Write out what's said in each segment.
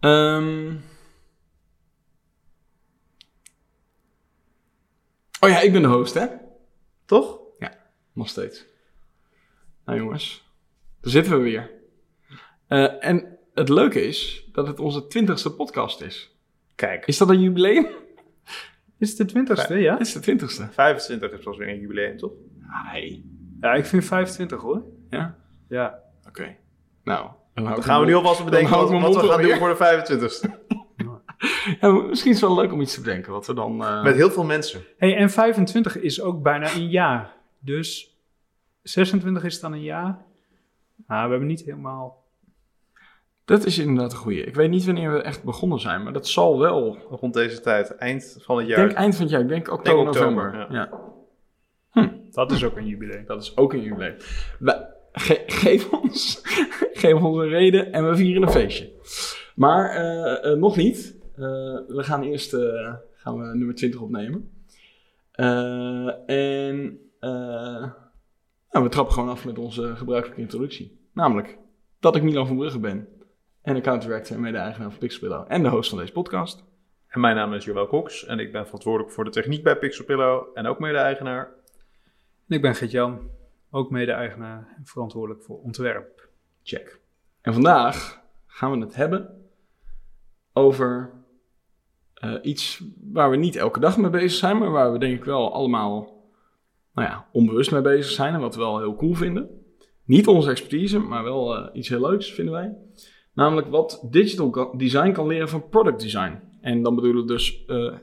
Ehm. Oh ja, ik ben de host, hè? Toch? Nog steeds. Nou jongens, daar zitten we weer. Eh, en het leuke is dat het onze twintigste podcast is. Kijk. Is dat een jubileum? Is het de twintigste, ja? Het is de twintigste. 25 is pas weer een jubileum, toch? Nee. Ja, ik vind 25 hoor. Ja? Ja. Oké. Nou, dan, gaan we nu alvast bedenken wat, we gaan doen voor de 25ste. Ja, misschien is het wel leuk om iets te bedenken. Wat we dan... eh, Met heel veel mensen. Hey, en 25 is ook bijna een jaar. Dus 26 is dan een jaar. Nou, we hebben niet helemaal... Dat is inderdaad een goeie. Ik weet niet wanneer we echt begonnen zijn, maar dat zal wel... Rond deze tijd, eind van het Ik jaar. denk eind van het jaar. Ik denk oktober, Denk oktober, november. Ja. Dat is ook een jubileum. Dat is ook een jubileum. We- ge- geef, ons, geef ons een reden en we vieren een feestje. Maar eh, eh, nog niet. Eh, we gaan eerst eh, gaan we nummer 20 opnemen. Eh, en eh, nou, we trappen gewoon af met onze gebruikelijke introductie. Namelijk dat ik Milan van Brugge ben. En account director en mede-eigenaar van Pixelpillow. En de host van deze podcast. En mijn naam is Joël Cox en ik ben verantwoordelijk voor de techniek bij Pixelpillow en ook mede-eigenaar. En ik ben Gert-Jan, ook mede-eigenaar en verantwoordelijk voor ontwerp. Check. En vandaag gaan we het hebben over eh, iets waar we niet elke dag mee bezig zijn, maar waar we denk ik wel allemaal nou ja, onbewust mee bezig zijn en wat we wel heel cool vinden. Niet onze expertise, maar wel eh, iets heel leuks vinden wij. Namelijk wat digital design kan leren van product design. En dan bedoelen we dus eh,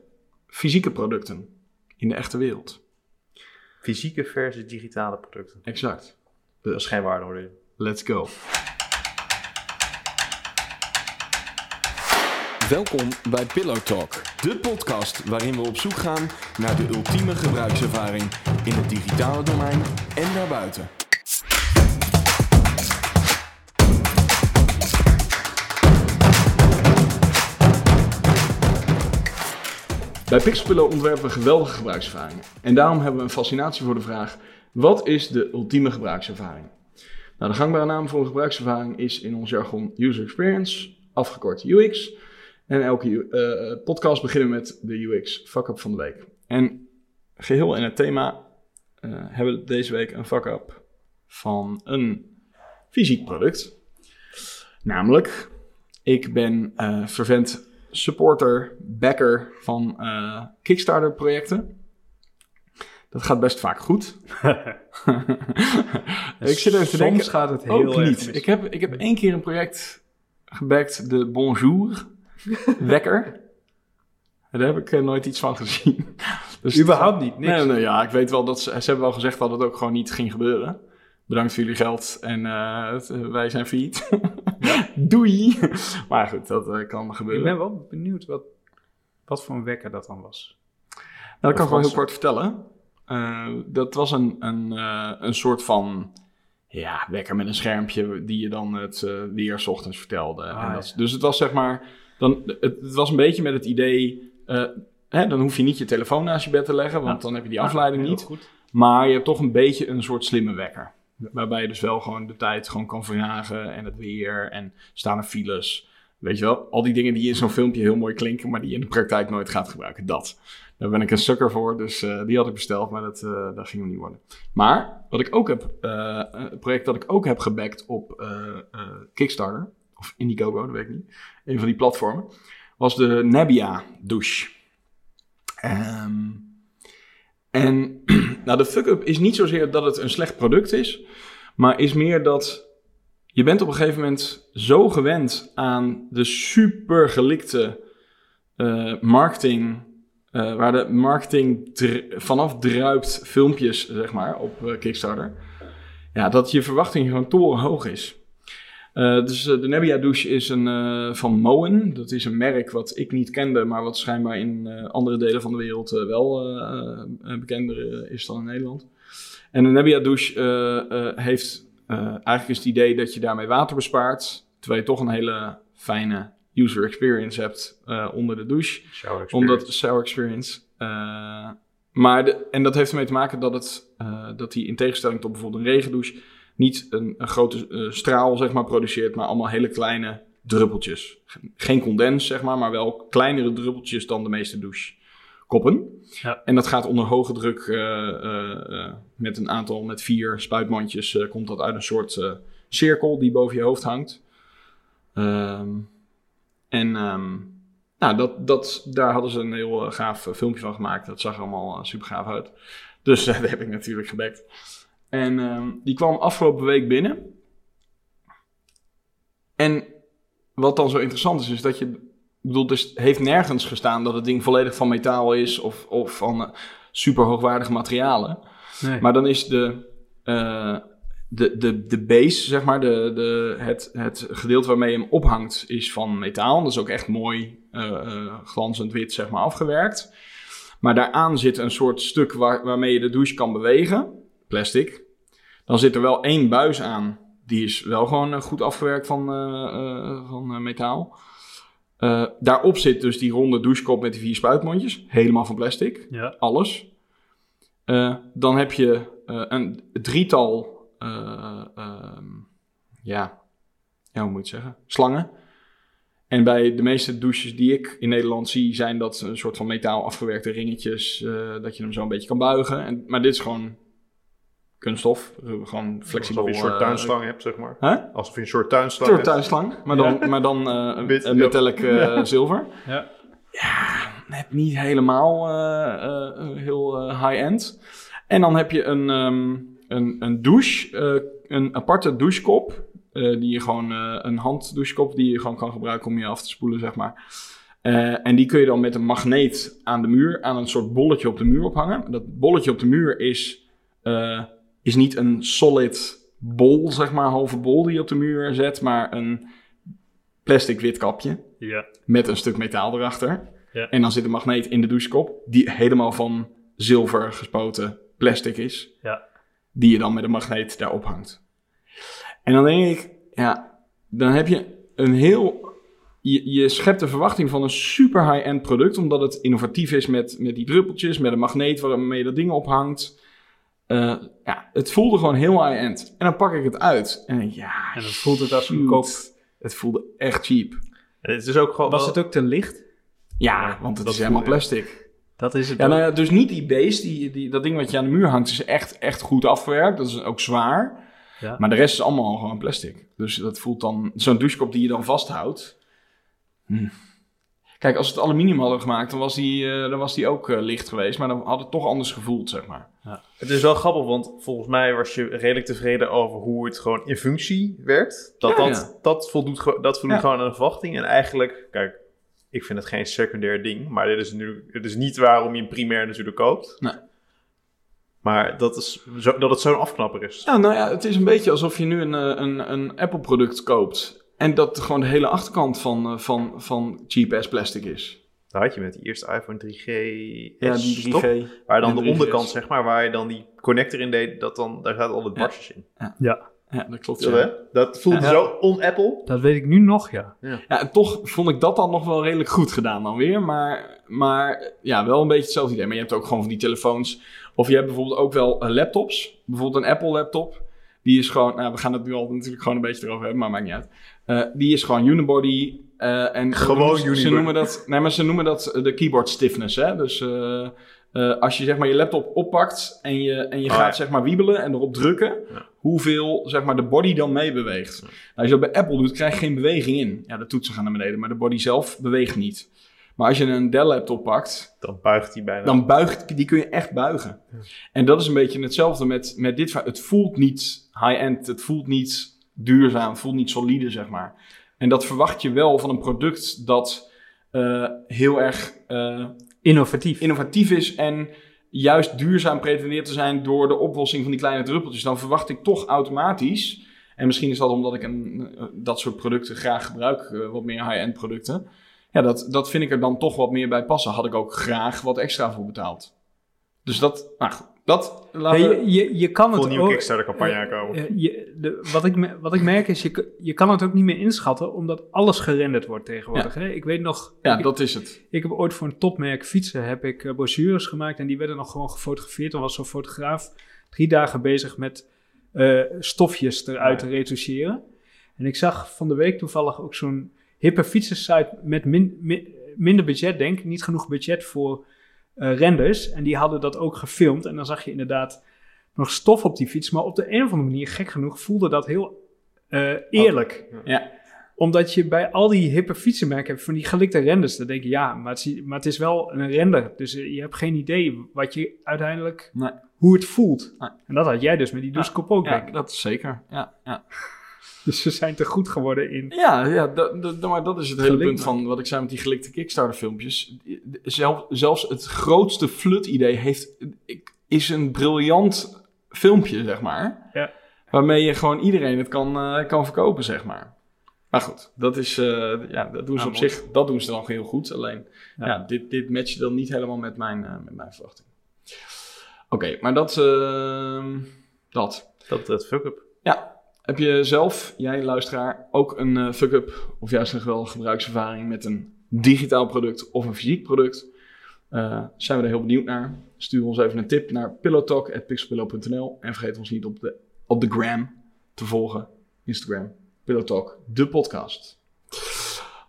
fysieke producten in de echte wereld. Fysieke versus digitale producten. Exact. Dat is geen waardeoordeel. Let's go. Welkom bij Pillow Talk, de podcast waarin we op zoek gaan naar de ultieme gebruikservaring in het digitale domein en daarbuiten. Bij Pixelpillow ontwerpen we geweldige gebruikservaringen. En daarom hebben we een fascinatie voor de vraag: wat is de ultieme gebruikservaring? Nou, de gangbare naam voor een gebruikservaring is in ons jargon User Experience, afgekort UX. En elke eh, podcast beginnen we met de UX fuck-up van de week. En geheel in het thema eh, hebben we deze week een fuck-up van een fysiek product. Namelijk, ik ben eh vervent supporter, backer van eh, Kickstarter projecten. Dat gaat best vaak goed. ik zit even te Soms denken, gaat het heel ook niet. mis. Ik heb, ik heb één keer een project gebackt, de Bonjour wekker. Daar heb ik eh, nooit iets van gezien. Dus Überhaupt niet, niks. Nee, nee, ja, ik weet wel dat ze, ze hebben wel gezegd dat het ook gewoon niet ging gebeuren. Bedankt voor jullie geld en eh, het- eh, wij zijn failliet. Doei! Maar goed, dat eh, kan Ik gebeuren. ben wel benieuwd wat, wat voor een wekker dat dan was. Nou, dat kan ik wel heel kort vertellen. Dat was een, een, een soort van ja, wekker met een schermpje die je dan het weer 's ochtends vertelde. Ah, en dat, ja. Dus het was zeg maar, dan, het, het was een beetje met het idee, hè, dan hoef je niet je telefoon naast je bed te leggen, want Ja. dan heb je die afleiding Heel niet. goed. Maar je hebt toch een beetje een soort slimme wekker. Waarbij je dus wel gewoon de tijd gewoon kan verjagen en het weer en staan er files. Weet je wel, al die dingen die in zo'n filmpje heel mooi klinken, maar die je in de praktijk nooit gaat gebruiken. Dat. Daar ben ik een sukker voor, dus eh, die had ik besteld, maar dat, eh, dat ging hem niet worden. Maar wat ik ook heb, eh, een project dat ik ook heb gebackt op Kickstarter, of Indiegogo, dat weet ik niet, een van die platformen, was de Nebia douche. Ehm, en nou, de fuck-up is niet zozeer dat het een slecht product is, maar is meer dat je bent op een gegeven moment zo gewend aan de super gelikte eh, marketing, eh, waar de marketing vanaf druipt filmpjes, zeg maar, op eh, Kickstarter. Ja, dat je verwachting gewoon torenhoog is. Eh, dus eh, de Nebia douche is een, eh, van Moen. Dat is een merk wat ik niet kende, maar wat schijnbaar in andere delen van de wereld wel bekender is dan in Nederland. En de Nebia douche heeft eigenlijk is het idee dat je daarmee water bespaart, terwijl je toch een hele fijne user experience hebt onder de douche Shower experience. omdat shower experience. maar de, en dat heeft ermee te maken dat, het, dat die in tegenstelling tot bijvoorbeeld een regendouche niet een, een grote eh, straal zeg maar, produceert, maar allemaal hele kleine druppeltjes. Geen condens, zeg maar, maar wel kleinere druppeltjes dan de meeste douchekoppen. Ja. En dat gaat onder hoge druk eh, eh, met een aantal, met vier spuitmandjes, komt dat uit een soort cirkel die boven je hoofd hangt. Ehm, en ehm, nou, dat, dat, daar hadden ze een heel gaaf filmpje van gemaakt. Dat zag er allemaal super gaaf uit. Dus dat heb ik natuurlijk gebackt. En ehm, die kwam afgelopen week binnen. En wat dan zo interessant is, is dat je... Ik bedoel, dus het heeft nergens gestaan dat het ding volledig van metaal is... of, of van eh, super hoogwaardige materialen. Nee. Maar dan is de, eh, de, de, de base, zeg maar, de, de, het, het gedeelte waarmee je hem ophangt, is van metaal. Dat is ook echt mooi eh, glanzend wit, zeg maar, afgewerkt. Maar daaraan zit een soort stuk waar, waarmee je de douche kan bewegen, plastic. Dan zit er wel één buis aan, die is wel gewoon eh, goed afgewerkt van, eh, eh, van metaal. Daarop zit dus die ronde douchekop met die vier spuitmondjes, helemaal van plastic ja. alles. Dan heb je een drietal, eh, ehm, ja, ja, hoe moet je het zeggen, slangen. En bij de meeste douches die ik in Nederland zie, zijn dat een soort van metaal afgewerkte ringetjes, dat je hem zo een beetje kan buigen. En, maar dit is gewoon kunststof, gewoon flexibel. Alsof je een soort tuinslang hebt, zeg maar. Hè? Alsof je een soort tuinslang Soort hebt. tuinslang, maar dan, maar dan eh, een, een ja. metallic eh, zilver. Ja. net niet helemaal eh, eh, heel eh, high-end. En dan heb je een, ehm, een, een douche, eh, een aparte douchekop. eh, die je gewoon, eh, een handdouchekop die je gewoon kan gebruiken om je af te spoelen, zeg maar. Eh, en die kun je dan met een magneet aan de muur, aan een soort bolletje op de muur ophangen. Dat bolletje op de muur is, eh, is niet een solid bol, zeg maar, halve bol die je op de muur zet, maar een plastic wit kapje Ja. met een stuk metaal erachter. Ja. En dan zit een magneet in de douchekop, die helemaal van zilver gespoten plastic is. Ja. Die je dan met een magneet daarop hangt. En dan denk ik, ja, dan heb je een heel. Je, je schept de verwachting van een super high-end product, omdat het innovatief is met, met die druppeltjes, met een magneet waarmee je dat ding ophangt. Eh, ja, het voelde gewoon heel high-end. En dan pak ik het uit en ja, En dan voelt het als goedkoop. Het voelde echt cheap. En het is ook gewoon... Was wel- het ook te licht? Ja, want het is helemaal plastic. Dat is het. Ja, nou ja, dus niet die base, die, die, dat ding wat je aan de muur hangt, is echt, echt goed afgewerkt. Dat is ook zwaar. Ja. Maar de rest is allemaal gewoon plastic. Dus dat voelt dan, zo'n douchekop die je dan vasthoudt. Hm. Kijk, als het aluminium hadden gemaakt, dan was die, eh, dan was die ook eh, licht geweest. Maar dan had het toch anders gevoeld, zeg maar. Het is wel grappig, want volgens mij was je redelijk tevreden over hoe het gewoon in functie werkt. Dat, Ja, dat, ja. dat voldoet, dat voldoet Ja. gewoon aan de verwachting. En eigenlijk, kijk, ik vind het geen secundair ding. Maar dit is, nu, het is niet waarom je hem primair natuurlijk koopt. Nee. Maar dat, is zo, dat het zo'n afknapper is. Ja, nou ja, het is een beetje alsof je nu een, eh, een, een Apple-product koopt. En dat gewoon de hele achterkant van, eh, van, van cheap-ass plastic is. Dat had je met die eerste iPhone 3G. Ja, die 3G. toch? Waar dan de 3GS. onderkant, zeg maar, waar je dan die connector in deed, dat dan, daar zaten al de barstjes in. Ja, Ja, dat klopt. Zo, ja. Dat voelde Ja. zo on-Apple. dat weet ik nu nog, ja. Ja, en toch vond ik dat dan nog wel redelijk goed gedaan dan weer. Maar, maar ja, wel een beetje hetzelfde idee. Maar je hebt ook gewoon van die telefoons. Of je hebt bijvoorbeeld ook wel eh, laptops. Bijvoorbeeld een Apple laptop. Die is gewoon, nou, we gaan het nu al natuurlijk gewoon een beetje erover hebben, maar maakt niet uit. Eh, die is gewoon unibody. eh, en Gewoon ze, unibody. Ze noemen dat, nee, maar ze noemen dat de keyboard stiffness. Hè? Dus eh, als je zeg maar je laptop oppakt en je, en je Oh, gaat ja. zeg maar wiebelen en erop drukken, Ja. hoeveel zeg maar de body dan meebeweegt. Nou, als je dat bij Apple doet, krijg je geen beweging in. Ja, de toetsen gaan naar beneden, maar de body zelf beweegt niet. Maar als je een Dell laptop pakt, Dan buigt hij bijna. dan buigt, die kun je echt buigen. En dat is een beetje hetzelfde met, met dit. Het voelt niet high-end, het voelt niet duurzaam, het voelt niet solide, zeg maar. En dat verwacht je wel van een product dat eh, heel erg eh, Innovatief. innovatief is en juist duurzaam pretendeert te zijn door de oplossing van die kleine druppeltjes. Dan verwacht ik toch automatisch, en misschien is dat omdat ik een, eh, dat soort producten graag gebruik, wat meer high-end producten. Ja, dat, dat vind ik er dan toch wat meer bij passen. Had ik ook graag wat extra voor betaald. Dus dat, nou goed, dat laten we... je, je, je kan Voor het een nieuwe ook... Kickstarter campagne aankomen. Eh, wat, ik, me- wat ik merk is, je, je kan het ook niet meer inschatten, omdat alles gerenderd wordt tegenwoordig. Hè? Ik weet nog, Ja, ik, dat is het. ik heb ooit voor een topmerk fietsen heb ik, eh, brochures gemaakt en die werden nog gewoon gefotografeerd. Dan was zo'n fotograaf drie dagen bezig met eh, stofjes eruit te retoucheren. En ik zag van de week toevallig ook zo'n hippe fietsensite met min, min- minder budget, denk ik. Niet genoeg budget voor eh, renders. En die hadden dat ook gefilmd. En dan zag je inderdaad nog stof op die fiets. Maar op de een of andere manier, gek genoeg, voelde dat heel eh, eerlijk. Ja. Omdat je bij al die hippe fietsenmerken hebt van die gelikte renders. Dan denk je, ja, maar het, is, maar het is wel een render. Dus eh, je hebt geen idee wat je uiteindelijk, Nee. hoe het voelt. Nee. En dat had jij dus met die Duscope ook, denk Ja, dat is zeker. Ja, ja. Dus ze zijn te goed geworden in... Ja, ja dat, dat, maar dat is het hele punt van wat ik zei met die gelikte Kickstarter filmpjes. Zelf, zelfs het grootste flut idee heeft, is een briljant filmpje, zeg maar. Ja. Waarmee je gewoon iedereen het kan, eh, kan verkopen, zeg maar. Maar goed, dat is, eh, ja, dat doen ze Ja, op mooi. zich, dat doen ze dan heel goed. Alleen, Ja. ja, dit, dit matcht dan niet helemaal met mijn, eh, met mijn verwachting. Oké, maar dat, eh, dat. Dat het fuck-up. Ja, heb je zelf, jij luisteraar, ook een eh, fuck-up of juist nog wel gebruikservaring met een digitaal product of een fysiek product? Eh, zijn we er heel benieuwd naar. Stuur ons even een tip naar pillowtalk.pixelpillow.nl en vergeet ons niet op de, op de gram te volgen. Instagram, Pillowtalk, de podcast.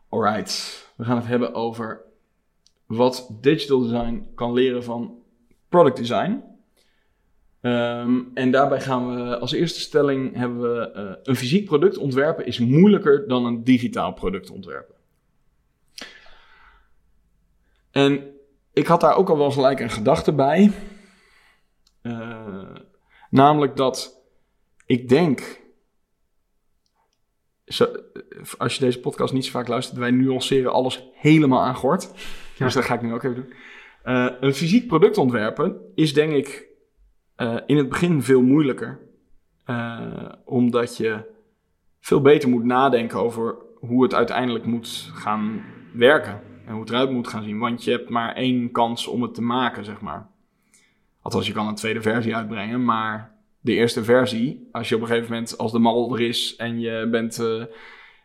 Alright, we gaan het hebben over wat digital design kan leren van product design. Ehm, en daarbij gaan we als eerste stelling hebben we eh, een fysiek product ontwerpen is moeilijker dan een digitaal product ontwerpen. En ik had daar ook al wel gelijk een gedachte bij. Eh, namelijk dat ik denk, zo, als je deze podcast niet zo vaak luistert, wij nuanceren alles helemaal aan gort. Dus dat ga ik nu ook even doen. Eh, een fysiek product ontwerpen is denk ik eh, in het begin veel moeilijker. Eh, omdat je veel beter moet nadenken over hoe het uiteindelijk moet gaan werken. En hoe het eruit moet gaan zien. Want je hebt maar één kans om het te maken, zeg maar. Althans, je kan een tweede versie uitbrengen. Maar de eerste versie, als je op een gegeven moment, als de mal er is en je bent, eh,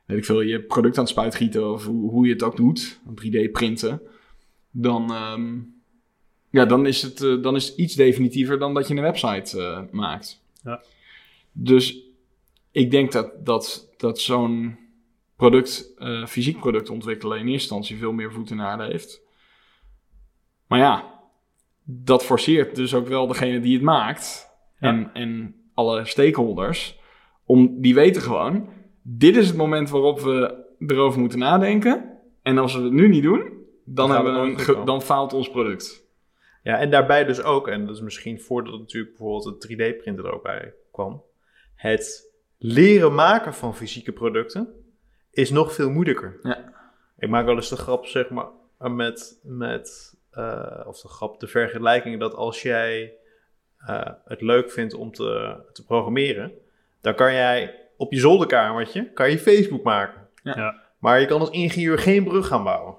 weet ik veel, je product aan het spuitgieten of hoe, hoe je het ook doet, 3D printen, dan, ehm, ja, dan, is het, eh, dan is het iets definitiever dan dat je een website eh, maakt. Ja. Dus ik denk dat, dat, dat zo'n product, eh, fysiek product ontwikkelen in eerste instantie veel meer voet in aarde heeft. Maar ja, dat forceert dus ook wel degene die het maakt Ja. en, en alle stakeholders, om, die weten gewoon, dit is het moment waarop we erover moeten nadenken. En als we het nu niet doen, dan, hebben we een, dan faalt ons product. Ja, en daarbij dus ook, en dat is misschien voordat natuurlijk bijvoorbeeld de 3D-printer er ook bij kwam, het leren maken van fysieke producten is nog veel moeilijker. Ja. Ik maak wel eens de grap, zeg maar, met, met eh, of de grap, de vergelijking dat als jij eh, het leuk vindt om te, te programmeren, dan kan jij op je zolderkamertje kan je Facebook maken. Ja. Ja. Maar je kan als ingenieur geen brug gaan bouwen.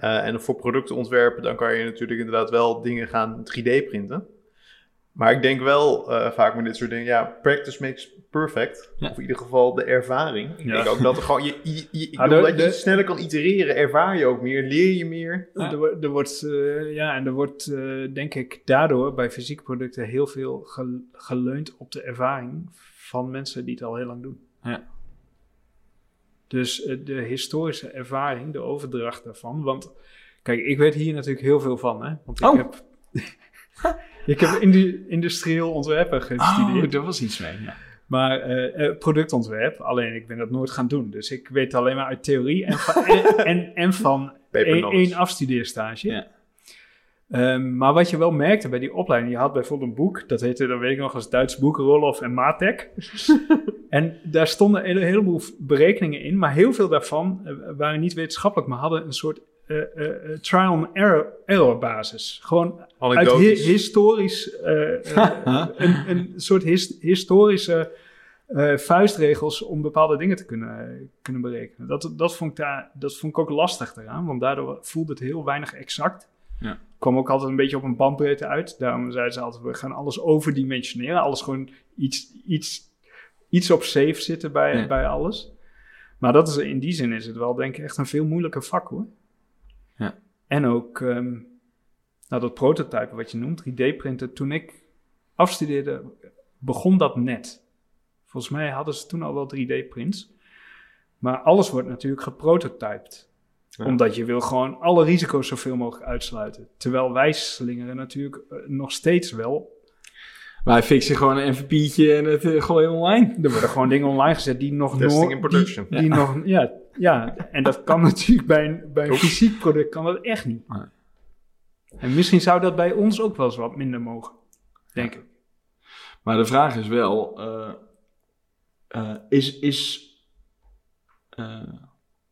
Eh, en voor producten ontwerpen, dan kan je natuurlijk inderdaad wel dingen gaan 3D printen. Maar ik denk wel eh, vaak met dit soort dingen, ja, practice makes perfect. Ja. Of in ieder geval de ervaring. Ik Ja. denk ook dat er gewoon, je, je, Ah, de- dat je de- sneller kan itereren, ervaar je ook meer, leer je meer. Ja. Er, wo- er wordt, eh, ja, en er wordt, eh, denk ik, daardoor bij fysieke producten heel veel gel- geleund op de ervaring van mensen die het al heel lang doen. Ja. Dus eh, de historische ervaring, de overdracht daarvan. Want kijk, ik weet hier natuurlijk heel veel van, hè? Want ik Oh. heb, ik heb indu- industrieel ontwerpen gestudeerd. Oh, daar was iets mee. Ja. Maar eh, eh, productontwerp, alleen ik ben dat nooit gaan doen. Dus ik weet alleen maar uit theorie en van, en, en, en van één afstudeerstage. Ja. Ehm, maar wat je wel merkte bij die opleiding, je had bijvoorbeeld een boek, dat heette, dan weet ik nog, als Duits boek Roloff en Matek. en daar stonden een heleboel berekeningen in, maar heel veel daarvan eh, waren niet wetenschappelijk, maar hadden een soort eh, eh, trial and error, error basis. Gewoon uit hi- historisch, een, een soort his- historische vuistregels om bepaalde dingen te kunnen, kunnen berekenen. Dat, dat, vond ik daar, dat vond ik ook lastig eraan, want daardoor voelde het heel weinig exact. Ja. Kwam ook altijd een beetje op een bandbreedte uit. Daarom zeiden ze altijd, we gaan alles overdimensioneren. Alles gewoon iets, iets, iets op safe zitten bij, Ja. bij alles. Maar dat is, in die zin is het wel denk ik echt een veel moeilijker vak hoor. Ja. En ook ehm, nou, dat prototype wat je noemt, 3D-printen. Toen ik afstudeerde, begon dat net. Volgens mij hadden ze toen al wel 3D-prints. Maar alles wordt natuurlijk geprototyped. Ja. Omdat je wil gewoon alle risico's zoveel mogelijk uitsluiten. Terwijl wij slingeren natuurlijk eh, nog steeds wel. Wij fixen gewoon een MVP'tje en het uh, gooien online. Er worden gewoon dingen online gezet die nog... Testing in production. Die, die nog, ja, ja, en dat kan natuurlijk bij een, bij een fysiek product kan dat echt niet. Nee. En misschien zou dat bij ons ook wel eens wat minder mogen. Denk ik. Maar de vraag is wel, eh, eh, is, is, eh,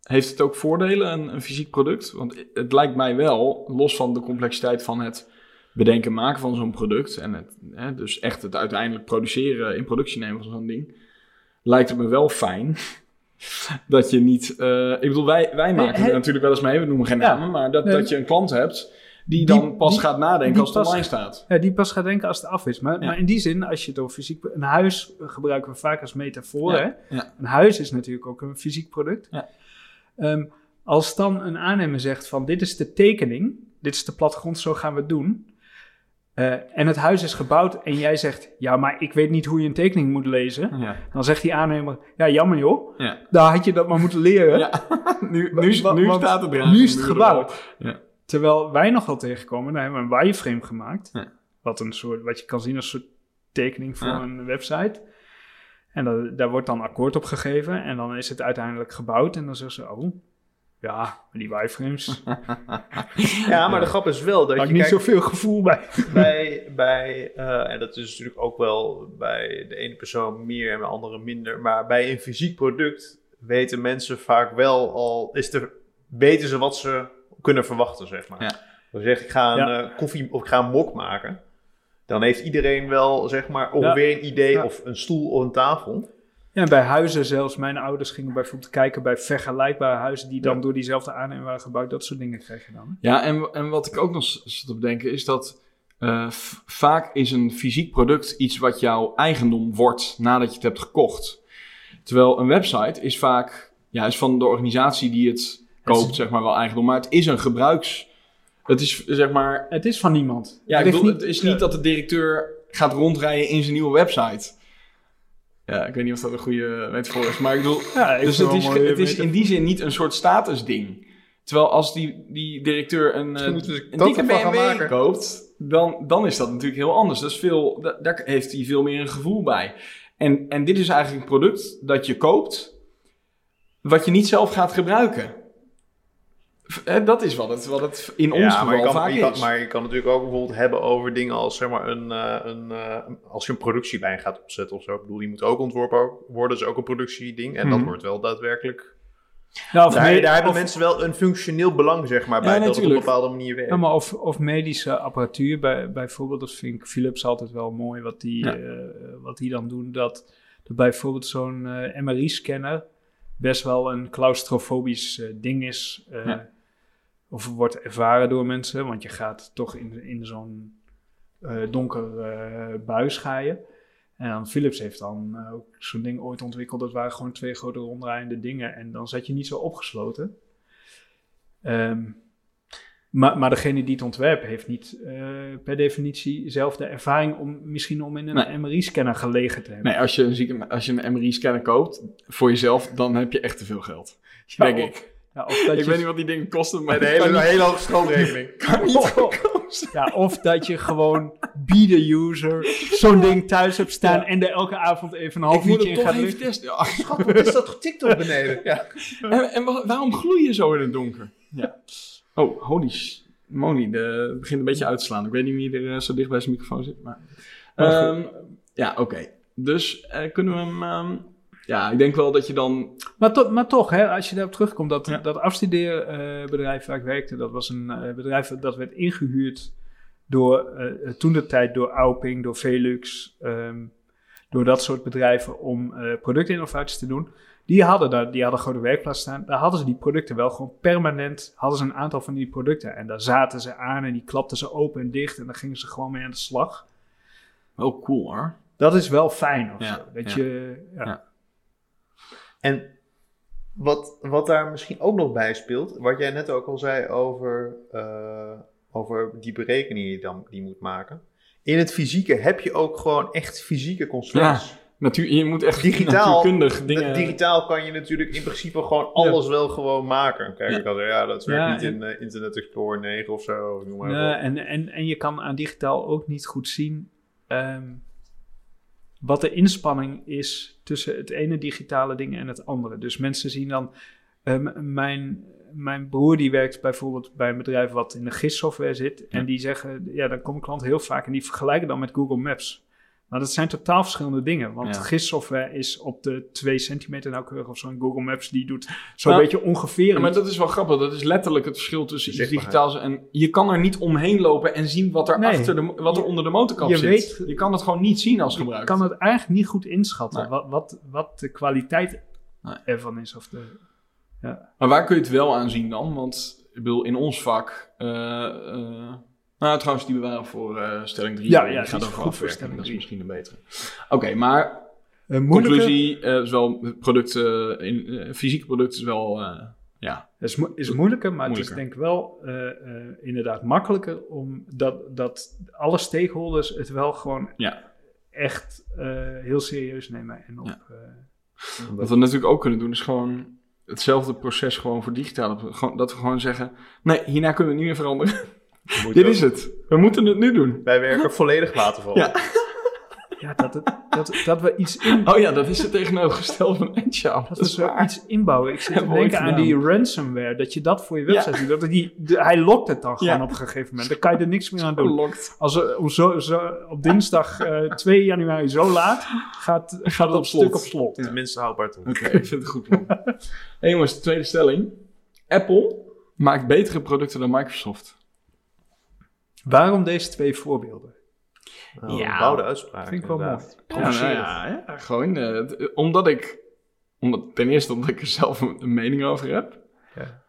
heeft het ook voordelen, een, een fysiek product? Want het lijkt mij wel, los van de complexiteit van het bedenken en maken van zo'n product... en het, hè, dus echt het uiteindelijk produceren, in productie nemen van zo'n ding... lijkt het me wel fijn dat je niet... eh, ik bedoel, wij, wij maken hè- er natuurlijk wel eens mee, we noemen geen Ja. namen... maar dat, Nee. dat je een klant hebt die Die- dan pas die- gaat nadenken als het online staat. Ja, die pas gaat denken als het af is. Maar, Ja. maar in die zin, als je het over fysiek... Een huis gebruiken we vaak als metafoor. Ja, Hè? ja. Een huis is natuurlijk ook een fysiek product. Ehm, als dan een aannemer zegt van dit is de tekening, dit is de plattegrond, zo gaan we het doen. eh, en het huis is gebouwd en jij zegt, ja, maar ik weet niet hoe je een tekening moet lezen. Ja. Dan zegt die aannemer, ja, jammer joh, Ja. daar had je dat maar moeten leren. Ja, nu, nu, staat het Nu is het gebouwd. Ja. Terwijl wij nogal tegenkomen, daar hebben we een wireframe gemaakt. Wat, een soort, wat je kan zien als een soort tekening voor een website. En da- daar wordt dan akkoord op gegeven. En dan is het uiteindelijk gebouwd. En dan zeggen ze, oh, ja, maar die wireframes, Ja, maar de grap is wel dat heb je ik niet kijkt zoveel gevoel bij. bij, bij eh, en dat is natuurlijk ook wel bij de ene persoon meer en bij de andere minder, maar bij een fysiek product weten mensen vaak wel al, is er, weten ze wat ze kunnen verwachten, zeg maar. Ja. Je zegt, ik ga een Ja. eh, koffie of ik ga een mok maken, dan heeft iedereen wel, zeg maar, ongeveer een idee Ja. of een stoel of een tafel. Ja, en bij huizen zelfs. Mijn ouders gingen bijvoorbeeld kijken bij vergelijkbare huizen... die dan Ja. door diezelfde aannemer waren gebouwd. Dat soort dingen krijg je dan. hè? Ja, en, en wat ik ook nog zit te bedenken is dat eh, vaak is een fysiek product iets wat jouw eigendom wordt nadat je het hebt gekocht. Terwijl een website is vaak, ja, is van de organisatie die het koopt, zeg maar wel eigendom, maar het is een gebruiks. Het is zeg maar, Het is van niemand. ja, ik Het is bedoel, niet- het is niet dat de directeur gaat rondrijden in zijn nieuwe website. Ja, ik weet niet of dat een goede metafoor is, maar ik bedoel, Ja, ik dus vind het is, het is in die zin niet een soort statusding. Terwijl als die, die directeur een, eh, we een dat dikke BMW maken. koopt, dan, dan is dat natuurlijk heel anders. Dat is veel, da- daar heeft hij veel meer een gevoel bij. En, en dit is eigenlijk een product dat je koopt, wat je niet zelf gaat gebruiken. Dat is wat het, wat het in ons ja, geval maar je, kan, vaak je kan, is. maar je kan natuurlijk ook bijvoorbeeld hebben over dingen als zeg maar een, eh, een eh, als je een productielijn gaat opzetten of zo. Ik bedoel, die moet ook ontworpen worden, dat is ook een productieding. En dat Mhm. wordt wel daadwerkelijk. Of Daar, daar hebben of- mensen wel een functioneel belang, zeg maar, Ja, bij dat het op een bepaalde manier werkt. Ja, maar of, of medische apparatuur, bij, bijvoorbeeld, dat vind ik Philips altijd wel mooi, wat die, Ja. eh, wat die dan doen. Dat, dat bijvoorbeeld zo'n MRI-scanner best wel een claustrofobisch ding is. eh, Ja. Of wordt ervaren door mensen, want je gaat toch in, in zo'n eh, donker eh, buis ga je. En dan Philips heeft dan eh, ook zo'n ding ooit ontwikkeld. Dat waren gewoon twee grote ronddraaiende dingen. En dan zat je niet zo opgesloten. Ehm, maar, maar degene die het ontwerpen heeft niet per definitie zelf de ervaring om misschien om in een Nee. MRI-scanner gelegen te hebben. Nee, als je, een zieke- als je een MRI-scanner koopt voor jezelf, dan heb je echt te veel geld. Ja, denk ik. Ja, of dat Ik je, weet niet wat die dingen kosten, maar hele, hele hoge stroomrekening. kan niet goedkoop zijn. ja, of dat je gewoon be the user zo'n ding thuis hebt staan en er elke avond even een half Ik moet uurtje in toch gaat even liggen. testen. Ja. Schat, wat is dat TikTok beneden? Ja. En, en wa- waarom gloei je zo in het donker? Ja. Oh, holy moly, de, het begint een beetje uit te slaan. Ik weet niet wie er eh, zo dicht bij zijn microfoon zit. Maar, Maar Ehm, ja, oké. Dus eh, kunnen we hem... ehm, ja, ik denk wel dat je dan... Maar, to- maar toch, hè, als je daarop terugkomt, dat, Ja. dat afstudeerbedrijf waar ik werkte, dat was een eh, bedrijf dat werd ingehuurd door, eh, toen de tijd door Auping, door Velux, ehm, door dat soort bedrijven om eh, productinnovaties te doen. Die hadden, daar, die hadden gewoon de werkplaats staan. Daar hadden ze die producten wel gewoon permanent, hadden ze een aantal van die producten. En daar zaten ze aan en die klapten ze open en dicht en dan gingen ze gewoon mee aan de slag. Wel cool hoor. Dat is wel fijn of Ja, zo. Dat ja. je, ja. Ja. En wat, wat daar misschien ook nog bij speelt, wat jij net ook al zei over, eh, over die berekeningen die je dan die moet maken. In het fysieke heb je ook gewoon echt fysieke constraints. natuur, je moet echt Digitaal- natuurkundig dingen... Digitaal kan je natuurlijk in principe gewoon alles wel gewoon maken. Kijk, Ja. ik had er, ja, dat werkt Ja, niet en- in eh, Internet Explorer 9 of zo. Noem maar Nee, en, en, en je kan aan digitaal ook niet goed zien ehm, wat de inspanning is tussen het ene digitale ding en het andere. Dus mensen zien dan, ehm, mijn, mijn broer die werkt bijvoorbeeld bij een bedrijf wat in de gistsoftware zit. En die zeggen, ja, dan komen klanten heel vaak en die vergelijken dan met Google Maps. Maar dat zijn totaal verschillende dingen. Want Ja. gistsoftware is op de 2 centimeter nauwkeurig of zo. En Google Maps die doet zo'n Nou, beetje ongeveer. Ja, maar dat is wel grappig. Dat is letterlijk het verschil tussen iets digitaals en... Je kan er niet omheen lopen en zien wat er, Nee. achter de, wat er Je- onder de motorkap je zit. weet- je kan het gewoon niet zien als Je gebruiker. kan het eigenlijk niet goed inschatten. Nee. Wat, wat, wat de kwaliteit Nee. ervan is. Of de, Maar waar kun je het wel aan zien dan? Want ik bedoel, in ons vak... eh, eh, nou, trouwens, die bewaren voor eh, stelling 3. Ja, ja, die gaat is over afwerking. Dat is misschien een betere. Oké, maar een moeilijke, conclusie eh, is wel... Producten, in, eh, fysieke producten is wel... eh, ja, is, mo- is moeilijker, maar Moeilijker. het is denk ik wel eh, eh, inderdaad makkelijker. Omdat dat alle stakeholders het wel gewoon Ja. echt eh, heel serieus nemen. En op, Ja. eh, Wat we natuurlijk ook kunnen doen, is gewoon hetzelfde proces gewoon voor. Gewoon, dat we gewoon zeggen, nee, hierna kunnen we het niet meer veranderen. Dit ook- is het. We moeten het nu doen. Wij werken volledig laten vallen. Ja. ja, dat, het, dat, dat we iets in... Oh ja, dat is het tegenovergestelde van Agile. Dat we iets inbouwen. Ik zit te denken aan die ransomware. Dat je dat voor je website doet. Dat die, de- hij lokt het dan gewoon Ja. op een gegeven moment. Dan kan je er niks meer aan doen. Lokt. Als er om zo, zo, op dinsdag eh 2 januari zo laat gaat, gaat het dat op slot. stuk op slot. Tenminste houdbaar toe. Oké, ik vind het goed plan. hey jongens, de tweede stelling. Apple maakt betere producten dan Microsoft. Waarom deze twee voorbeelden? Nou, Ja. een bouwde uitspraak. Vind ik wel inderdaad. Ja, nou ja, ja, gewoon eh, omdat ik... Omdat, ten eerste omdat ik er zelf een, mening over heb. Ja.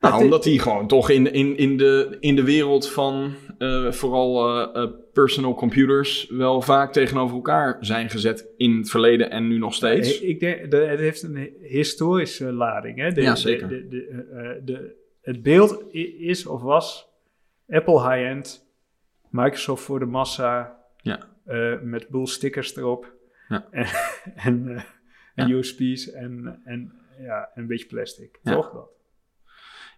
Nou, omdat die gewoon toch in, in, in, de, in de wereld van eh, vooral eh, personal computers wel vaak tegenover elkaar zijn gezet in het verleden en nu nog steeds. Ik denk, de, het heeft een historische lading. Hè? De, Ja, zeker. De, de, de, de, het beeld is of was Apple high-end, Microsoft voor de massa, Ja. eh, met boel stickers erop Ja. en, en, eh, en Ja. USB's en, en ja, een beetje plastic. Ja. Toch dat?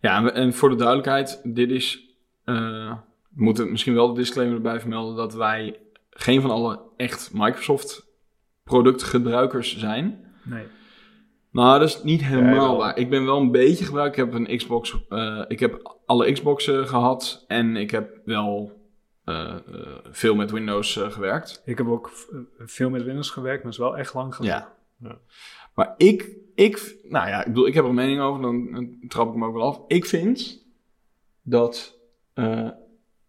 Ja, en, en voor de duidelijkheid, dit is... eh, we moeten misschien wel de disclaimer erbij vermelden dat wij geen van alle echt Microsoft productgebruikers zijn. Nee. Nou, dat is niet helemaal waar. Ik ben wel een beetje gebruikt. Ik heb een Xbox. eh, ik heb alle Xboxen gehad. En ik heb wel eh, eh, veel met Windows eh, gewerkt. Ik heb ook veel met Windows gewerkt, maar het is wel echt lang geleden. Ja. Ja. Maar ik, ik, nou ja, ik bedoel, ik heb er een mening over. Dan, dan trap ik hem ook wel af. Ik vind dat, eh,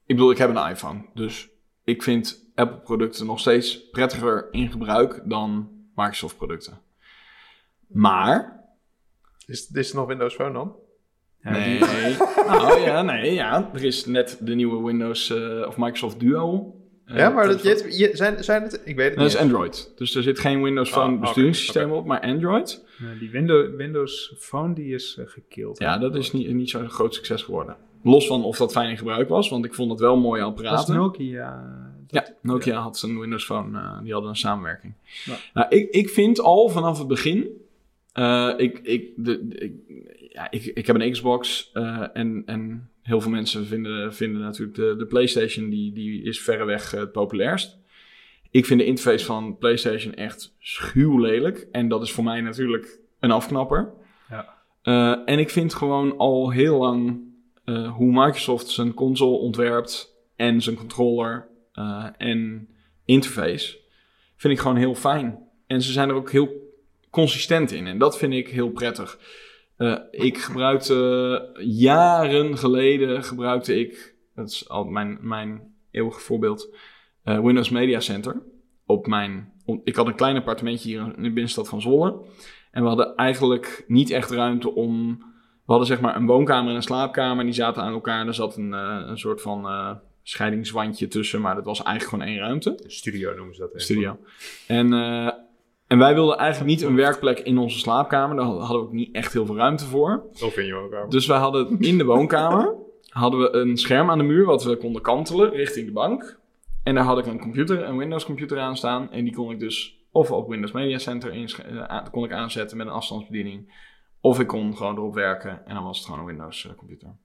ik bedoel, ik heb een iPhone. Dus ik vind Apple producten nog steeds prettiger in gebruik dan Microsoft producten. Maar Is dit is nog Windows Phone dan? Ja, nee. die- oh ja, nee, ja. Er is net de nieuwe Windows eh, of Microsoft Duo. eh, ja, maar dat, je, je- zijn, zijn het... Ik weet het Dat is niet. Android. Dus er zit geen Windows Phone Oh, oké, besturingssysteem op, maar Android. Ja, die Windows, Windows Phone die is eh, gekild. Ja, dat is niet, niet zo'n groot succes geworden. Los van of dat fijn in gebruik was, want ik vond het wel mooie Dat is apparaten. Nokia. Ja, Nokia had zijn Windows Phone, die hadden een samenwerking. Ja. Nou, ik, ik vind al vanaf het begin, eh, ik, ik, de, de- ik, ja, ik, ik heb een Xbox eh, en, en heel veel mensen vinden, vinden natuurlijk de, de PlayStation, die, die is verreweg eh, het populairst. Ik vind de interface van PlayStation echt schuw lelijk en dat is voor mij natuurlijk een afknapper. Ja. En ik vind gewoon al heel lang hoe Microsoft zijn console ontwerpt en zijn controller en interface, vind ik gewoon heel fijn. En ze zijn er ook heel consistent in en dat vind ik heel prettig. Eh, ik gebruikte jaren geleden, gebruikte ik, dat is al mijn, mijn eeuwige voorbeeld, eh, Windows Media Center. Op mijn, ik had een klein appartementje hier in de binnenstad van Zwolle. En we hadden eigenlijk niet echt ruimte om. We hadden zeg maar een woonkamer en een slaapkamer. Die zaten aan elkaar. Er zat een, eh, een soort van eh, scheidingswandje tussen. Maar dat was eigenlijk gewoon één ruimte. Studio noemen ze dat. even. Studio. En, eh, en wij wilden eigenlijk niet een werkplek in onze slaapkamer. Daar hadden we ook niet echt heel veel ruimte voor. Of in je woonkamer. Dus wij hadden in de woonkamer hadden we een scherm aan de muur wat we konden kantelen richting de bank. En daar had ik een computer, een Windows computer aan staan. En die kon ik dus of op Windows Media Center eh, kon ik aanzetten met een afstandsbediening. Of ik kon gewoon erop werken en dan was het gewoon een Windows eh, computer.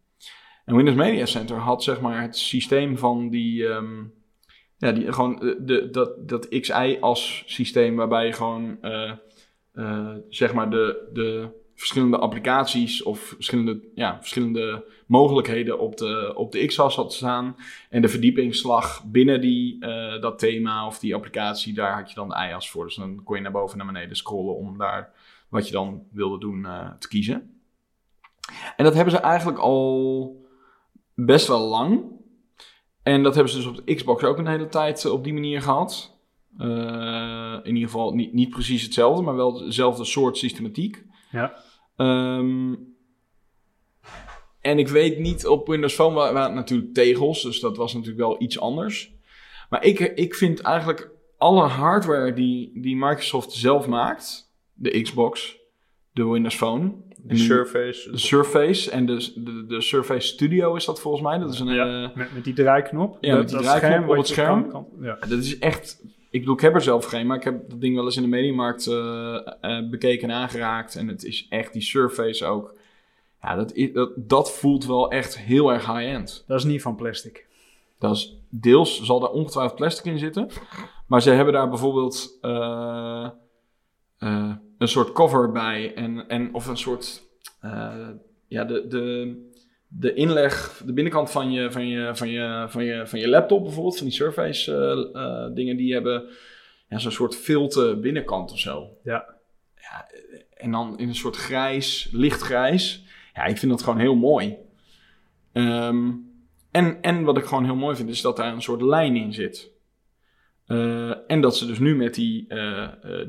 En Windows Media Center had zeg maar het systeem van die, ehm, ja, die gewoon de, de, dat, dat XI als systeem waarbij je gewoon eh, eh, zeg maar de, de verschillende applicaties of verschillende, ja, verschillende mogelijkheden op de, op de X-as had staan. En de verdiepingsslag binnen die, eh, dat thema of die applicatie, daar had je dan de i-as voor. Dus dan kon je naar boven en naar beneden scrollen om daar wat je dan wilde doen eh, te kiezen. En dat hebben ze eigenlijk al best wel lang. En dat hebben ze dus op de Xbox ook een hele tijd eh, op die manier gehad. Eh, in ieder geval niet, niet precies hetzelfde, maar wel dezelfde soort systematiek. Ja. Ehm, en ik weet niet, op Windows Phone wa- waren het natuurlijk tegels, dus dat was natuurlijk wel iets anders. Maar ik, ik vind eigenlijk alle hardware die, die Microsoft zelf maakt, de Xbox, de Windows Phone, De Surface. de Surface en de, de, de Surface Studio is dat volgens mij. Dat is een, Ja. eh, Met, met die draaiknop. Ja, met die draaiknop op het scherm. kan- kan- ja. dat is echt. Ik bedoel, ik heb er zelf geen, maar ik heb dat ding wel eens in de mediamarkt eh, eh, bekeken en aangeraakt. En het is echt die Surface ook. Ja, dat, is, dat, dat voelt wel echt heel erg high-end. Dat is niet van plastic. Dat is deels zal daar ongetwijfeld plastic in zitten. Maar ze hebben daar bijvoorbeeld eh, eh, een soort cover bij. En, en, of een soort. eh, ja, de, de, de inleg, de binnenkant van je, van, je, van, je, van, je, van je laptop bijvoorbeeld, van die Surface eh, eh, dingen, die hebben ja, zo'n soort filte binnenkant of zo. Ja. ja. En dan in een soort grijs, lichtgrijs. Ja, ik vind dat gewoon heel mooi. Ehm, en, en wat ik gewoon heel mooi vind, is dat daar een soort lijn in zit. En dat ze dus nu met die,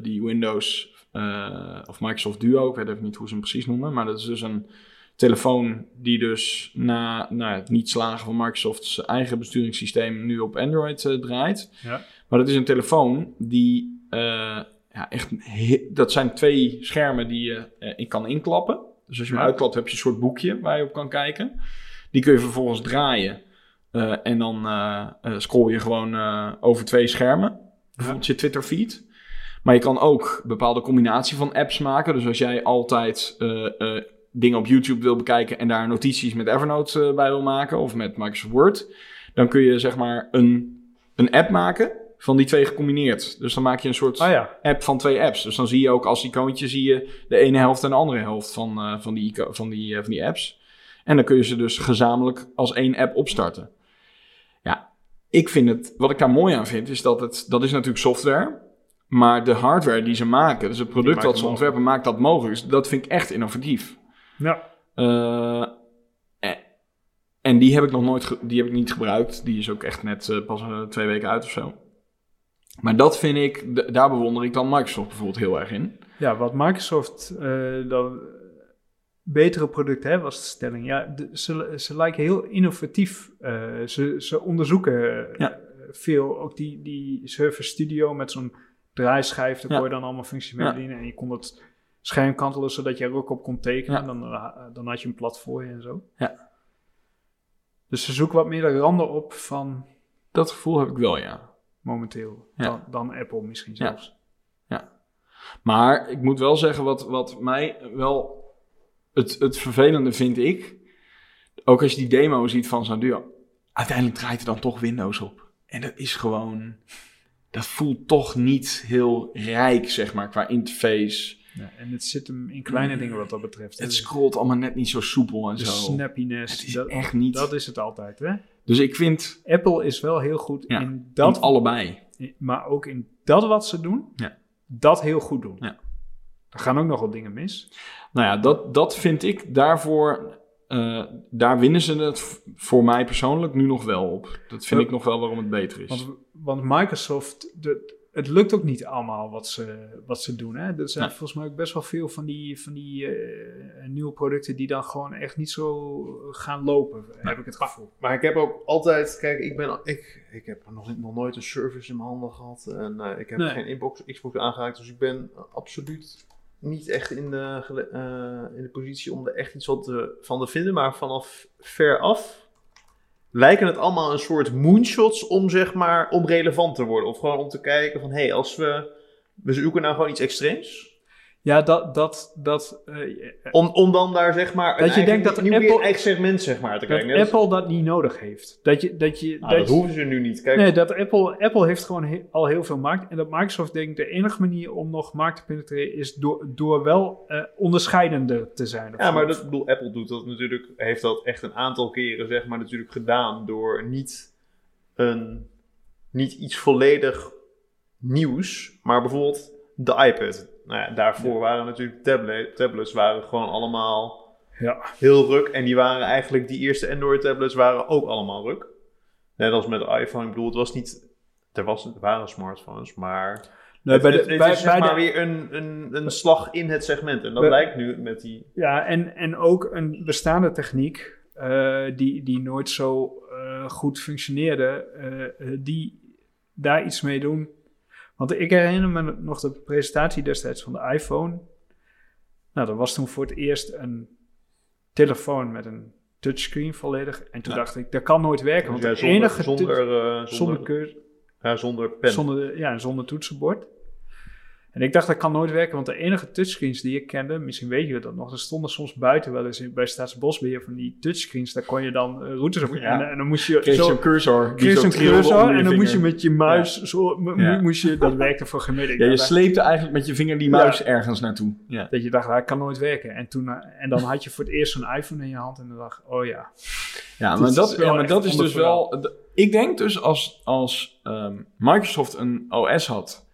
die Windows eh, of Microsoft Duo, ik weet even niet hoe ze hem precies noemen, maar dat is dus een telefoon die dus na, na het niet slagen van Microsoft's eigen besturingssysteem nu op Android eh, draait. Ja. Maar dat is een telefoon die eh, ja, echt, dat zijn twee schermen die je in kan inklappen. Dus als je hem uitklapt heb je een soort boekje waar je op kan kijken. Die kun je vervolgens draaien. En dan scroll je gewoon over twee schermen. Bijvoorbeeld je Twitter feed. Maar je kan ook bepaalde combinatie van apps maken. Dus als jij altijd eh, eh, dingen op YouTube wil bekijken en daar notities met Evernote eh, bij wil maken of met Microsoft Word, dan kun je zeg maar een, een app maken van die twee gecombineerd. Dus dan maak je een soort Ah ja, app van twee apps. Dus dan zie je ook als icoontje zie je de ene helft en de andere helft van, van, die, van, die, van die apps. En dan kun je ze dus gezamenlijk als één app opstarten. Ja, ik vind het, wat ik daar mooi aan vind, is dat het, dat is natuurlijk software. Maar de hardware die ze maken, dus het product dat ze mogelijk. ontwerpen, maakt dat mogelijk. Dus dat vind ik echt innovatief. ja. Eh, en- en die heb ik nog nooit, die heb ik niet gebruikt. Die is ook echt net eh, pas eh, twee weken uit of zo. Maar dat vind ik, daar bewonder ik dan Microsoft bijvoorbeeld heel erg in. Ja, wat Microsoft eh, dan betere producten hè, was de stelling. Ja, de- ze, ze lijken heel innovatief. Eh, ze, ze onderzoeken eh, Ja. veel. Ook die, die Surface Studio met zo'n draaischijf. Daar Ja. kon je dan allemaal functies mee Ja. bedienen. En je kon het scherm kantelen zodat je er ook op kon tekenen. Ja. Dan, eh, dan had je een plat voor je en zo. Ja. Dus ze zoeken wat meer de randen op van Dat gevoel heb ik wel, ja. momenteel. Ja. Dan, dan Apple misschien Ja. zelfs. Maar ik moet wel zeggen, wat, wat mij wel het, het vervelende vind ik, ook als je die demo ziet van zo'n duo, uiteindelijk draait er dan toch Windows op. En dat is gewoon, dat voelt toch niet heel rijk, zeg maar, qua interface. Ja, en het zit hem in kleine dingen wat dat betreft. Het scrolt allemaal net niet zo soepel en de zo. snappiness. Het is dat, echt niet. dat is het altijd, hè? Dus ik vind Apple is wel heel goed Ja, in dat, dat allebei. maar ook in dat wat ze doen, Ja. dat heel goed doen. Ja. Er gaan ook nog wat dingen mis. Nou ja, dat, dat vind ik daarvoor. Eh, daar winnen ze het voor mij persoonlijk nu nog wel op. Dat vind Ja. ik nog wel waarom het beter is. Want, want Microsoft, de, het lukt ook niet allemaal wat ze, wat ze doen. Hè? Er zijn Nee. volgens mij ook best wel veel van die, van die eh, nieuwe producten die dan gewoon echt niet zo gaan lopen, heb ik het gevoel. Maar ik heb ook altijd, kijk, ik ben, ik, ik heb nog, nog nooit een service in mijn handen gehad en eh, ik heb Nee. geen inbox, Xbox aangeraakt, dus ik ben absoluut niet echt in de, eh, in de positie om er echt iets wat te, van te vinden, maar vanaf ver af lijken het allemaal een soort moonshots om zeg maar om relevant te worden. Of gewoon om te kijken van hé, hey, als we, we zoeken nou gewoon iets extreems. Ja, dat... dat, dat eh, Om, om dan daar zeg maar Dat je denkt dat een Apple- eigen segment zeg maar te dat kijken. Net als- Apple dat niet nodig heeft. Dat je... Dat, je, Nou, dat hoeven ze nu niet. Kijk, Nee, dat Apple, Apple heeft gewoon he- al heel veel markt. En dat Microsoft denkt de enige manier om nog markt te penetreren is door, door wel eh, onderscheidender te zijn. Ja, maar dat, ik bedoel, Apple doet dat natuurlijk, heeft dat echt een aantal keren zeg maar natuurlijk gedaan door niet, een, niet iets volledig nieuws, maar bijvoorbeeld de iPad. Nou ja, daarvoor waren natuurlijk tablet, tablets waren gewoon allemaal Ja. heel ruk en die waren eigenlijk, die eerste Android tablets waren ook allemaal ruk. Net als met de iPhone, ik bedoel, het was niet, er, was, er waren smartphones, maar Nee, het, bij de- het- het bij- is zeg bij de- maar weer een, een, een slag in het segment en dat lijkt nu met die... Ja, en, en ook een bestaande techniek eh, die, die nooit zo eh, goed functioneerde, eh, die daar iets mee doen. Want ik herinner me nog de presentatie destijds van de iPhone. Nou, dat was toen voor het eerst een telefoon met een touchscreen volledig. En toen Ja. dacht ik, dat kan nooit werken. Want Ja, de enige zonder, eh, zonder, zonder, keur- ja, zonder pen. zonder, ja, zonder toetsenbord. En ik dacht dat kan nooit werken, want de enige touchscreens die ik kende, misschien weet je dat nog, er stonden soms buiten wel eens in, bij Staatsbosbeheer van die touchscreens, daar kon je dan eh, routes op. Ja. En, en dan moest je Kreeg je zo, zo'n cursor. die kreeg zo zo'n cursor en dan moest je met je muis, zo, Ja. moest je, dat werkte voor gemiddeld. Ja, je sleepte eigenlijk met je vinger die muis ergens naartoe. Ja. dat je dacht, dat kan nooit werken. En, toen, eh, en dan had je voor het eerst zo'n iPhone in je hand en dan dacht oh ja. Ja, maar dat, ja, maar dat is dus wel. Ik denk dus als, als ehm, Microsoft een OS had,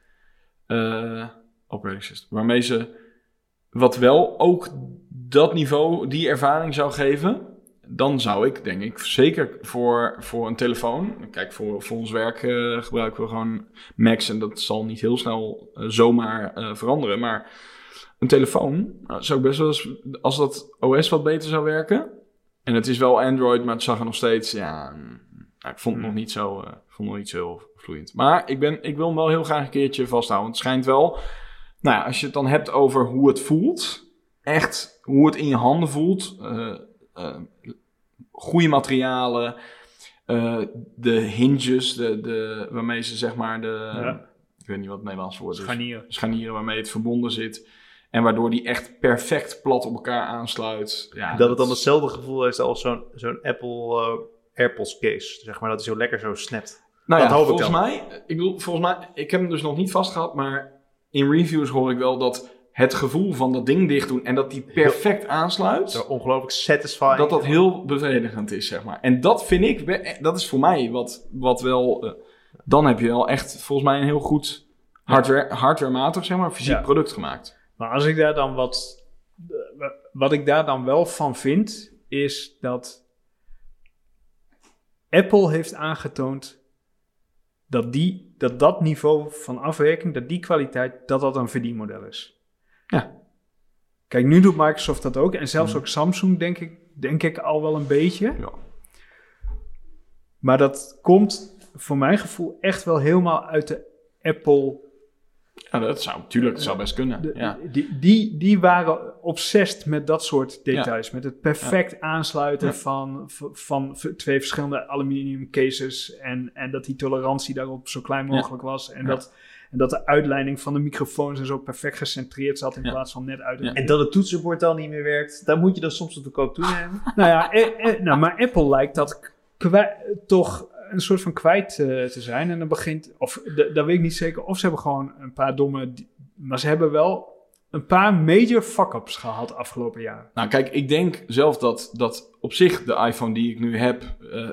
eh operating system, waarmee ze wat wel ook dat niveau, die ervaring zou geven, dan zou ik, denk ik, zeker voor, voor een telefoon. Kijk, voor, voor ons werk eh, gebruiken we gewoon Macs en dat zal niet heel snel eh, zomaar veranderen. Maar een telefoon zou ik best wel eens, als dat OS wat beter zou werken. En het is wel Android, maar het zag er nog steeds, ja, mm, nou, ik vond het nog niet zo, eh, vond het nog niet zo heel vloeiend. Maar ik, ben, ik wil hem wel heel graag een keertje vasthouden. Want het schijnt wel, nou ja, als je het dan hebt over hoe het voelt, echt hoe het in je handen voelt, eh, eh, goede materialen, eh, de hinges, de, de, waarmee ze zeg maar de, Ja. ik weet niet wat het Nederlands woord is Scharnieren. scharnieren waarmee het verbonden zit. En waardoor die echt perfect plat op elkaar aansluit. Ja, dat het dan hetzelfde gevoel heeft als zo'n zo'n Apple eh, AirPods case. Zeg maar dat hij zo lekker zo snapt. Nou dat ja, hoop ik volgens dan. mij, ik bedoel, volgens mij, ik heb hem dus nog niet vastgehad, maar in reviews hoor ik wel dat het gevoel van dat ding dicht doen en dat die perfect aansluit, Zo ongelooflijk satisfying. dat dat heel bevredigend is, zeg maar. En dat vind ik, we- dat is voor mij wat, wat wel, eh, dan heb je wel echt volgens mij een heel goed hardware, hardwarematig, zeg maar, fysiek Ja. product gemaakt. Maar als ik daar dan wat. Wat ik daar dan wel van vind, is dat. Apple heeft aangetoond dat, die, dat dat niveau van afwerking, dat die kwaliteit, dat dat een verdienmodel is. Ja. Kijk, nu doet Microsoft dat ook. En zelfs ook Samsung, denk ik, denk ik al wel een beetje. Ja. Maar dat komt voor mijn gevoel echt wel helemaal uit de Apple Ja, dat zou, tuurlijk, dat zou best kunnen. de- ja. die, die, die waren obsessed met dat soort details. Met het perfect aansluiten Ja. van, van, twee verschillende aluminium cases. En, en dat die tolerantie daarop zo klein Ja. mogelijk was. En, Ja. dat, en dat de uitleiding van de microfoons en zo perfect gecentreerd zat. In Ja. plaats van net uit. Ja. En dat het toetsenbord dan niet meer werkt, daar moet je dan soms op de koop toenemen. Nou ja, eh, eh, nou, maar Apple lijkt dat toch een soort van kwijt eh, te zijn. En dan begint, of dat weet ik niet zeker, of ze hebben gewoon een paar domme, maar ze hebben wel een paar major fuck-ups gehad afgelopen jaar. Nou, kijk, ik denk zelf dat, dat op zich de iPhone die ik nu heb, eh,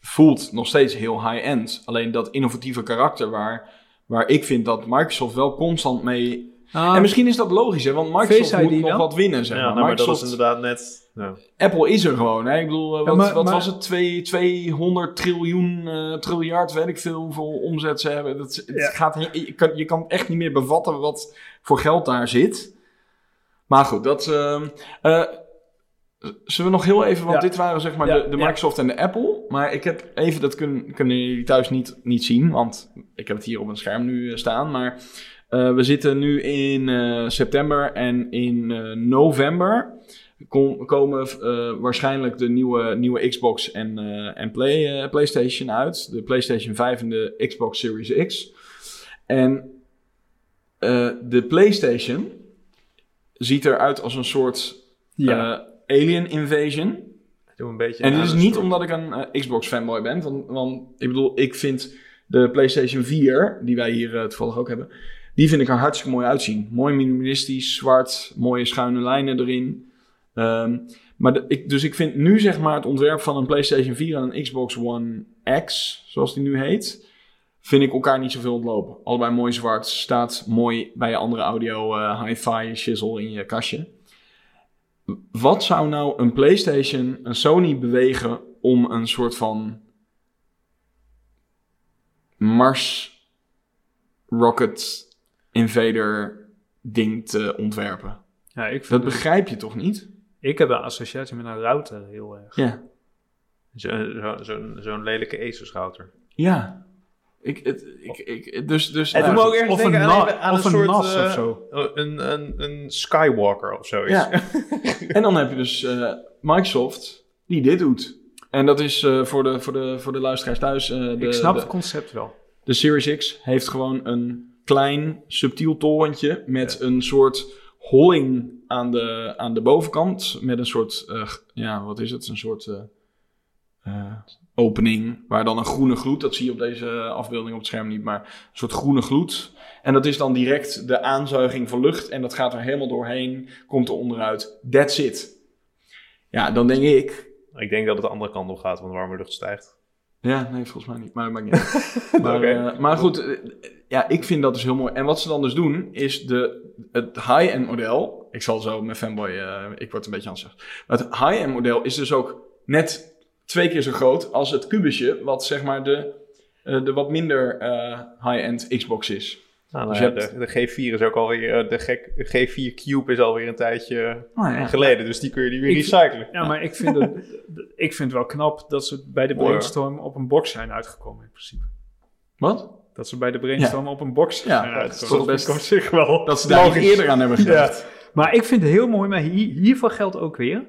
voelt nog steeds heel high-end. Alleen dat innovatieve karakter waar, waar ik vind dat Microsoft wel constant mee... en misschien is dat logisch, hè, want Microsoft moet nog dan? wat winnen, zeg Ja, maar. nou, maar dat is inderdaad net... Apple is er gewoon, hè. Ik bedoel, eh, wat, maar- wat maar- was het? Twee, 200 triljoen, eh triljard, weet ik veel hoeveel omzet ze hebben. Dat, het Ja. gaat, je, kan, je kan echt niet meer bevatten wat voor geld daar zit. Maar goed, dat... ehm, eh, zullen we nog heel even, want Ja. dit waren zeg maar Ja, de, de ja. Microsoft en de Apple. Maar ik heb even, dat kun, kunnen jullie thuis niet, niet zien, want ik heb het hier op een scherm nu staan. Maar Eh, we zitten nu in eh, september en in eh, november kom- komen eh, waarschijnlijk de nieuwe, nieuwe Xbox en, eh, en Play, eh, PlayStation uit. De PlayStation 5 en de Xbox Series X. En eh, de PlayStation ziet eruit als een soort Ja. eh, alien invasion. Doe een beetje En dit aan is niet omdat ik een Xbox fanboy ben. Want, want ik bedoel, ik vind de PlayStation 4, die wij hier toevallig ook hebben, die vind ik er hartstikke mooi uitzien. Mooi minimalistisch, zwart, mooie schuine lijnen erin. Ehm, maar de- ik, dus ik vind nu zeg maar het ontwerp van een PlayStation 4 en een Xbox One X, zoals die nu heet, vind ik elkaar niet zoveel ontlopen. Allebei mooi zwart, staat mooi bij je andere audio eh, hi-fi shizzle in je kastje. Wat zou nou een PlayStation, een Sony bewegen om een soort van Mars Rocket Invader ding te ontwerpen? ja, ik, Dat begrijp je toch niet? Ik heb een associatie met een router heel erg. Ja. Zo- zo- Zo'n zo'n lelijke Asus-router. Ja. Ik, het, ik, ik, dus, dus, Het nou, doet me ook erg Of een, denken aan, of een, een soort... NAS eh, of zo. Een, een, een Skywalker of zoiets. Ja. en dan heb je dus eh, Microsoft die dit doet. En dat is eh, voor, de, voor, de, voor de luisteraars thuis. eh, de, ik snap de, het concept wel. de Series X heeft gewoon een klein subtiel torentje met een soort holling aan de, aan de bovenkant. Met een soort, eh, ja, wat is het? Een soort eh, eh, opening waar dan een groene gloed, dat zie je op deze afbeelding op het scherm niet, maar een soort groene gloed. En dat is dan direct de aanzuiging van lucht en dat gaat er helemaal doorheen, komt er onderuit. That's it. Ja, dan denk ik, Ik denk dat het de andere kant op gaat, want de warme lucht stijgt. Ja, nee, volgens mij niet. Maar dat maakt niet uit. maar, eh, maar goed, eh, ja, ik vind dat dus heel mooi. En wat ze dan dus doen, is de, het high-end model. Ik zal zo mijn fanboy, eh, ik word een beetje aan het zeggen. Maar het high-end model is dus ook net twee keer zo groot als het kubusje, wat zeg maar de, de wat minder high-end Xbox is. Nou, Dus je ja, hebt- de, de G4 is ook alweer, eh, de, gek, de G4 Cube is alweer een tijdje Oh, ja. geleden, dus die kun je die weer Ik- recyclen. Ja, maar ik vind, het, ik vind het wel knap dat ze bij de brainstorm op een box zijn uitgekomen in principe. Wat? Dat ze bij de brainstorm op een box Ja, zijn dat is uitgekomen. toch best- zich wel Dat ze daar niet logisch. eerder aan hebben gedacht. Maar ik vind het heel mooi, maar hier, hiervoor geldt ook weer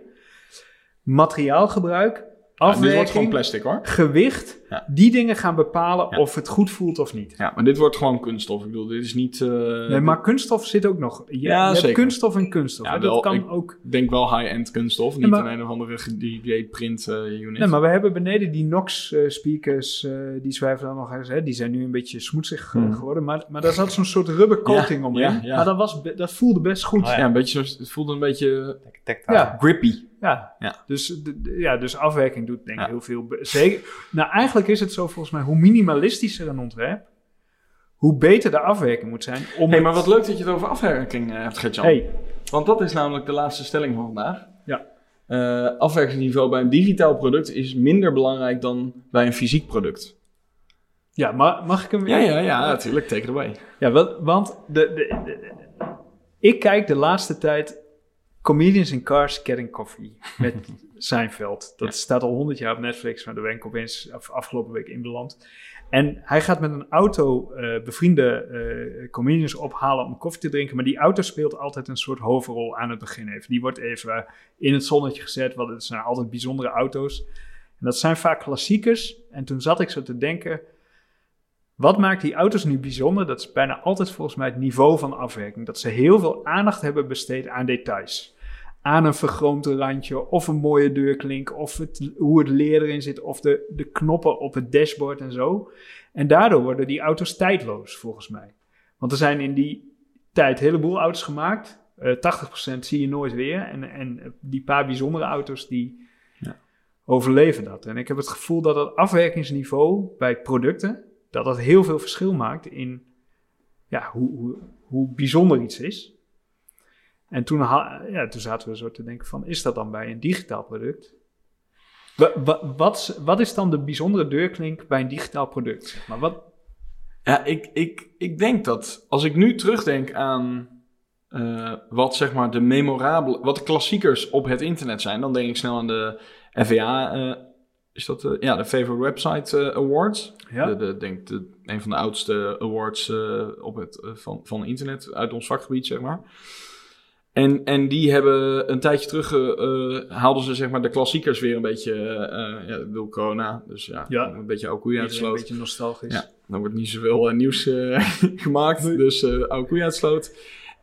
materiaalgebruik, Ja, dit wordt gewoon afwerking, plastic hoor. gewicht. Ja. Die dingen gaan bepalen Ja. of het goed voelt of niet. Ja, maar dit wordt gewoon kunststof. Ik bedoel, dit is niet... eh, Nee, maar kunststof zit ook nog. Je, Ja, je hebt zeker. kunststof en kunststof. Ja, hè. wel, dat kan ik- ook. Ik denk wel high-end kunststof, niet maar- een, een of andere 3D-print eh, unit. Nee, maar we hebben beneden die NOx eh, speakers, eh, die zwijven dan nog eens. Hè. Die zijn nu een beetje smoetsig Hmm. geworden. Maar, maar daar zat zo'n soort rubber coating Ja, omheen. ja, ja. Maar dat, was, dat voelde best goed. Oh, ja. ja. een beetje zo, het voelde een beetje Tactile. Ja. grippy. Ja, Ja. Dus, de- de- ja, dus afwerking doet denk ik Ja. heel veel. Zeker, nou, eigenlijk is het zo volgens mij, hoe minimalistischer een ontwerp, hoe beter de afwerking moet zijn. Om hey, maar wat leuk dat je het over afwerking eh, hebt, Gertjan. Hey, Want dat is namelijk de laatste stelling van vandaag. Ja. Eh, afwerkingsniveau bij een digitaal product is minder belangrijk dan bij een fysiek product. ja, maar mag ik hem Ja, ja, ja, natuurlijk. Take it away. Ja, wel- want de, de- de- ik kijk de laatste tijd Comedians in Cars Getting Coffee met Seinfeld. Dat Ja. staat al honderd jaar op Netflix, maar daar ben ik opeens af, afgelopen week in beland. En hij gaat met een auto eh, bevriende eh, comedians ophalen om koffie te drinken. Maar die auto speelt altijd een soort hoofdrol aan het begin even. Die wordt even in het zonnetje gezet, want het zijn altijd bijzondere auto's. En dat zijn vaak klassiekers. En toen zat ik zo te denken, wat maakt die auto's nu bijzonder? Dat is bijna altijd volgens mij het niveau van afwerking. Dat ze heel veel aandacht hebben besteed aan details. Aan een vergroomd randje, of een mooie deurklink, of het, hoe het leer erin zit, of de, de knoppen op het dashboard en zo. En daardoor worden die auto's tijdloos, volgens mij. Want er zijn in die tijd een heleboel auto's gemaakt. Eh 80% zie je nooit weer. En, en die paar bijzondere auto's, die Ja. overleven dat. En ik heb het gevoel dat het afwerkingsniveau bij producten, dat dat heel veel verschil maakt in ja, hoe, hoe, hoe bijzonder iets is. En toen, ja, toen zaten we zo te denken van, is dat dan bij een digitaal product? Wa- wa- wat, wat is dan de bijzondere deurklink bij een digitaal product? Maar wat, Ja, ik, ik, ik denk dat als ik nu terugdenk aan eh, wat zeg maar de memorabele, wat de klassiekers op het internet zijn, dan denk ik snel aan de FVA is dat de, ja, de Favorite Website eh, Awards. Ja. De, de, denk de, een van de oudste awards eh, op het, eh, van, van internet uit ons vakgebied, zeg maar. En, en die hebben een tijdje terug, eh, haalden ze zeg maar de klassiekers weer een beetje, eh ja, wil corona, dus ja, Ja. een beetje koeien Iedereen een uitsloot. beetje nostalgisch. Ja, dan wordt niet zoveel eh, nieuws eh, gemaakt. Dus eh koeien uitsloot.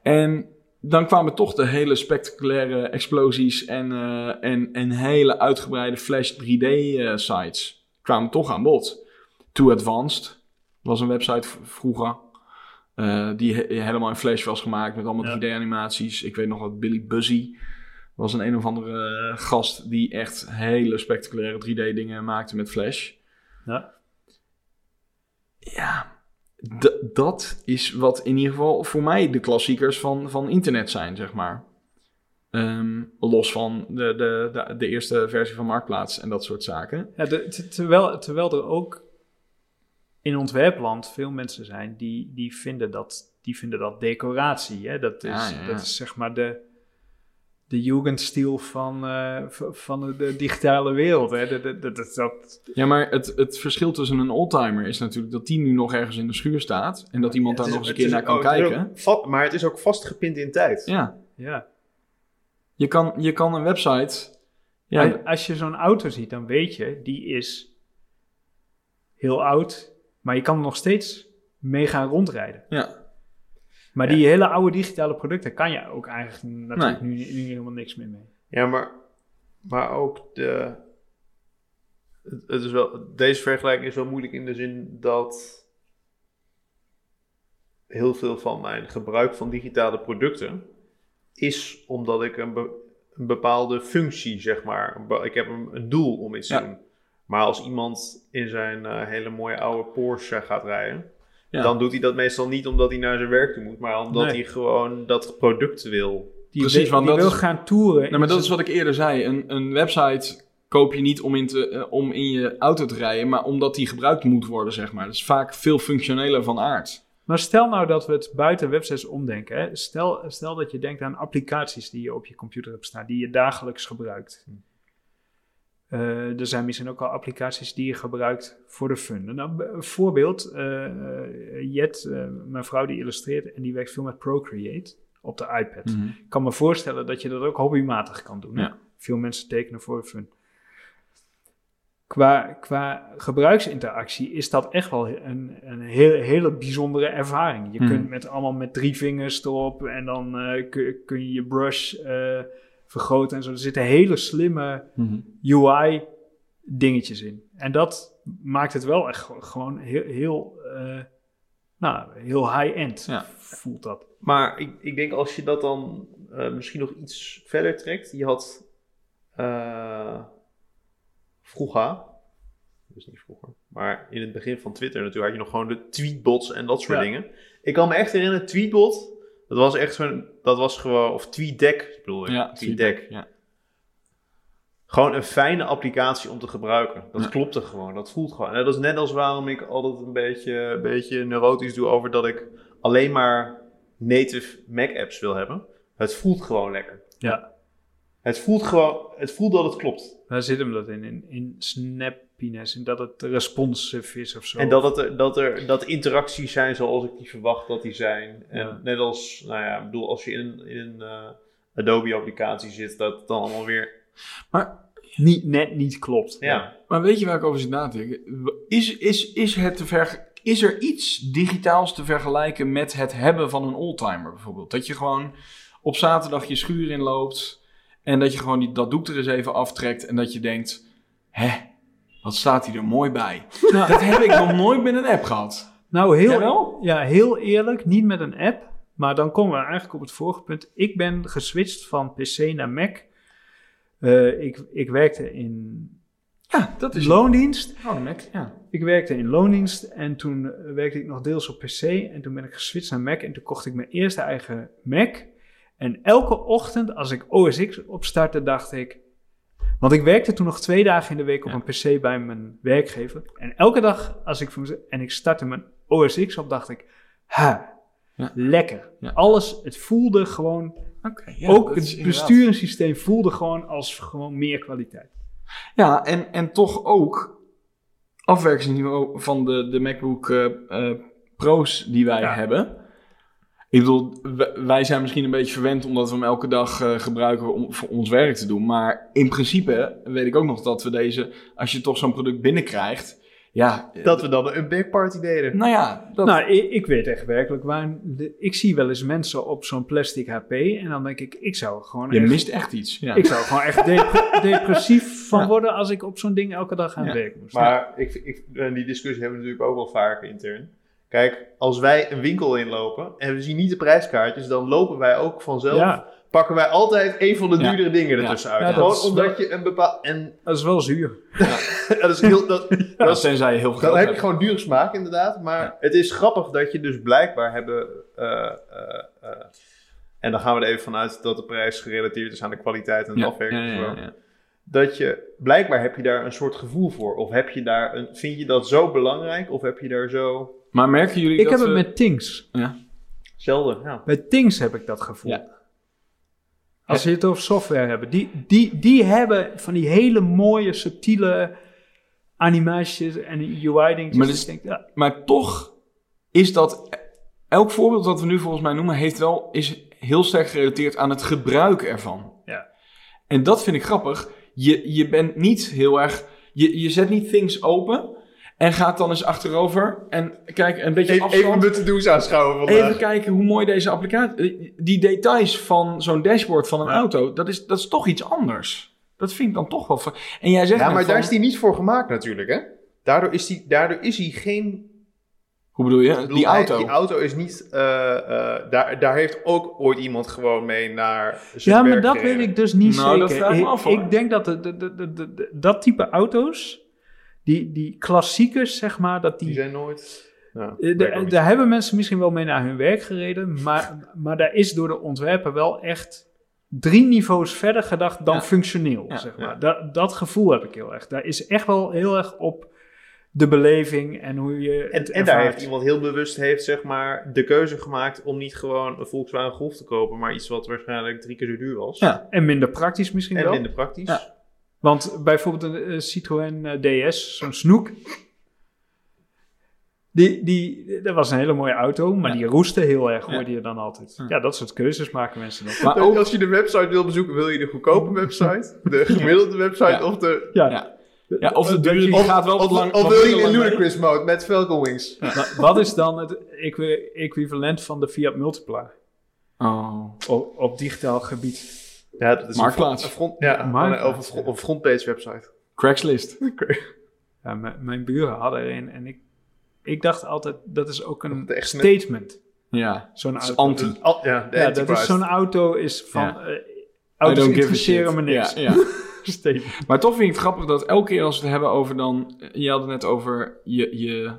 En dan kwamen toch de hele spectaculaire explosies en, eh, en, en hele uitgebreide Flash 3D eh, sites kwamen toch aan bod. Too Advanced was een website vroeger. eh, die he- helemaal in Flash was gemaakt met allemaal Ja. 3D-animaties. Ik weet nog dat Billy Buzzy was een een of andere gast die echt hele spectaculaire 3D-dingen maakte met Flash. Ja. Ja, dat is wat in ieder geval voor mij de klassiekers van, van internet zijn, zeg maar. Ehm, los van de, de, de, de eerste versie van Marktplaats en dat soort zaken. Ja, de- te- terwijl, terwijl er ook in ontwerpland veel mensen zijn die, die, vinden, dat, die vinden dat decoratie. Hè? Dat, is, Ja, ja, ja. dat is zeg maar de, de Jugendstil van, eh, van de, digitale wereld. Hè? Dat, dat, dat, dat, Ja, maar het, het verschil tussen een oldtimer is natuurlijk dat die nu nog ergens in de schuur staat. En dat iemand daar nog eens een keer naar kan kijken. ook maar het is ook vastgepind in tijd. Ja, ja. je kan, je kan een website... Ja, als je zo'n auto ziet, dan weet je, die is heel oud, maar je kan nog steeds mee gaan rondrijden. ja. Maar die hele oude digitale producten kan je ook eigenlijk natuurlijk nu, nu helemaal niks meer mee. Ja, maar, maar ook de. Het, het is wel, deze vergelijking is wel moeilijk in de zin dat heel veel van mijn gebruik van digitale producten is omdat ik een, be- een bepaalde functie, zeg maar. Ik heb een, een doel om iets te doen. Maar als iemand in zijn eh, hele mooie oude Porsche gaat rijden, Ja. dan doet hij dat meestal niet omdat hij naar zijn werk toe moet, maar omdat Nee. hij gewoon dat product wil. Die, Precies, wil- want die dat wil is- gaan toeren. Nou, maar dat is wat ik eerder zei. Een, een website koop je niet om in, te, eh, om in je auto te rijden, maar omdat die gebruikt moet worden, zeg maar. Dat is vaak veel functioneler van aard. Maar stel nou dat we het buiten websites omdenken. Hè? Stel, stel dat je denkt aan applicaties die je op je computer hebt staan, die je dagelijks gebruikt. Eh, er zijn misschien ook al applicaties die je gebruikt voor de fun. En dan, b- een voorbeeld, eh, eh, Jet, mijn vrouw die illustreert en die werkt veel met Procreate op de iPad. Ik kan me voorstellen dat je dat ook hobbymatig kan doen. Ja. Veel mensen tekenen voor de fun. Qua, qua gebruiksinteractie is dat echt wel een, een heel, hele bijzondere ervaring. Je Mhm. kunt met allemaal met drie vingers erop en dan kun, kun je je brush vergroten en zo. Er zitten hele slimme UI dingetjes in. En dat maakt het wel echt gewoon- heel, heel, eh, nou, heel high-end Ja. voelt dat. Maar ik, ik denk als je dat dan eh, misschien nog iets verder trekt. Je had eh vroeger, dus niet vroeger, maar in het begin van Twitter natuurlijk had je nog gewoon de tweetbots en dat soort Ja. dingen. Ik kan me echt herinneren, tweetbot, dat was echt zo'n, dat was gewoon, of tweetdeck bedoel ik, Ja, tweetdeck. Ja. Gewoon een fijne applicatie om te gebruiken. Dat Ja. klopte gewoon, dat voelt gewoon. En dat is net als waarom ik altijd een beetje, een beetje neurotisch doe over dat ik alleen maar native Mac apps wil hebben. Het voelt gewoon lekker. Ja. Het voelt gewoon, het voelt dat het klopt. Daar zit hem dat in, in, in snappiness, in dat het responsive is of zo. En dat, het er, dat er dat interacties zijn zoals ik die verwacht dat die zijn. En Ja. net als, nou ja, ik bedoel, als je in, een- in een eh, Adobe applicatie zit, dat het dan allemaal weer, Maar, niet, net niet klopt. ja. maar weet je waar ik over zit na te denken? Is, is, is, het te verge- is er iets digitaals te vergelijken met het hebben van een oldtimer bijvoorbeeld? Dat je gewoon op zaterdag je schuur inloopt en dat je gewoon die, dat doek er eens even aftrekt en dat je denkt, hè, wat staat hier er mooi bij? Nou, Dat heb ik nog nooit met een app gehad. nou heel, ja, heel eerlijk, niet met een app. Maar dan komen we eigenlijk op het vorige punt. Ik ben geswitcht van PC naar Mac. Eh, ik, ik werkte in Ja, dat is loondienst. Oh, Mac, ja. Ik werkte in loondienst en toen eh, werkte ik nog deels op PC. En toen ben ik geswitcht naar Mac en toen kocht ik mijn eerste eigen Mac. En elke ochtend als ik OS X opstartte, dacht ik... Want ik werkte toen nog twee dagen in de week op een PC bij mijn werkgever. En elke dag als ik en ik startte mijn OS X op, dacht ik... Ha, Ja. lekker. Ja. Alles, het voelde gewoon... Ja, ook het besturingssysteem voelde gewoon als gewoon meer kwaliteit. Ja, en, en toch ook afwerkingsniveau van de, de MacBook eh, eh, Pro's die wij Ja. hebben. Ik bedoel, wij zijn misschien een beetje verwend omdat we hem elke dag eh, gebruiken om voor ons werk te doen. Maar in principe weet ik ook nog dat we deze, als je toch zo'n product binnenkrijgt, ja, eh, Dat we dan een big party deden. nou ja, dat, Nou, ik, ik weet echt werkelijk waar. de- ik zie wel eens mensen op zo'n plastic HP. En dan denk ik, ik zou gewoon je echt, mist echt iets. Ja. ik zou er gewoon echt dep- depressief van Ja. worden als ik op zo'n ding elke dag aan het Ja. werken moest. Maar ik, ik, die discussie hebben we natuurlijk ook wel vaker intern. Kijk, als wij een winkel inlopen en we zien niet de prijskaartjes, dan lopen wij ook vanzelf. Ja. Pakken wij altijd een van de Ja. duurdere dingen Ja. ertussen uit. Gewoon omdat wel- je een bepaald. En Dat is wel zuur. dat is heel. Dat, Ja, dat is, tenzij je heel veel dan heb je gewoon dure smaak, inderdaad. Maar het is grappig dat je dus blijkbaar hebben. eh, eh, eh, en dan gaan we er even vanuit dat de prijs gerelateerd is aan de kwaliteit en het Ja, afwerken. ja, en ja, zo. ja. dat je blijkbaar heb je daar een soort gevoel voor. Of heb je daar een, vind je dat zo belangrijk? Of heb je daar zo. Maar merken jullie Ik dat heb het met Things. Zelden, ja. Bij Things heb ik dat gevoel. Ja. Als je het over software hebt. Die, die, die hebben van die hele mooie, subtiele animaties en UI-dingetjes. Maar denk, ja, Maar toch is dat. Elk voorbeeld dat we nu volgens mij noemen, heeft wel, is heel sterk gerelateerd aan het gebruik ervan. Ja. En dat vind ik grappig. Je, je bent niet heel erg. Je, je zet niet things open en gaat dan eens achterover en kijk een beetje Even, even mijn to-do's aanschouwen vandaag. Even kijken hoe mooi deze applicatie. Die details van zo'n dashboard van een Ja. auto, dat is, dat is toch iets anders. Dat vind ik dan toch wel. En jij zegt ja, maar van- daar is die niet voor gemaakt natuurlijk, hè? Daardoor is, die, daardoor is hij geen... Hoe bedoel je? bedoel, die hij- auto. die auto is niet... eh, eh, daar, daar heeft ook ooit iemand gewoon mee naar ja maar dat gereden. weet ik dus niet Nou, dat zeker. vraag ik me ik, af, hoor. ik denk dat de, de, de, de, de- de- dat type auto's, die, die klassiekers zeg maar, dat Die die... zijn nooit... Ja, eh, daar hebben mensen misschien wel mee naar hun werk gereden, maar, maar daar is door de ontwerper wel echt drie niveaus verder gedacht dan Ja. functioneel. Ja, zeg maar. Dat, dat gevoel heb ik heel erg. Daar is echt wel heel erg op de beleving en hoe je En, en daar heeft iemand heel bewust heeft, zeg maar, de keuze gemaakt om niet gewoon een Volkswagen Golf te kopen, maar iets wat waarschijnlijk drie keer zo duur was. Ja. En minder praktisch misschien En wel. minder praktisch. Ja. Want bijvoorbeeld een eh, Citroën eh, DS, zo'n snoek. Die, die, dat was een hele mooie auto, maar Ja. die roestte heel erg, Ja. hoorde je dan altijd. Ja. Ja, dat soort keuzes maken mensen dan. Maar ook, Als je de website wil bezoeken, wil je de goedkope website, de gemiddelde website Ja. of de... Ja, ja. Ja, of de Of, gaat wel of, wat lang. of wil je in ludicrous mode met Falcon Wings? wa- wat is dan het equi- equivalent van de Fiat Multipla Oh. op, op digitaal gebied? Ja, dat is Marktplaats. Een front, ja, Marktplaats, of een, front, of een frontpage website. Craigslist. Ja, mijn buren hadden er een en ik, ik dacht altijd, dat is ook een statement. Ja. Zo'n auto. anti. Dus al- ja, dat is zo'n auto is van... Ja. I auto's don't give a interesseren shit. me niks. Ja, ja. Statement. Maar toch vind ik het grappig dat elke keer als we het hebben over dan... Je had het net over je, je,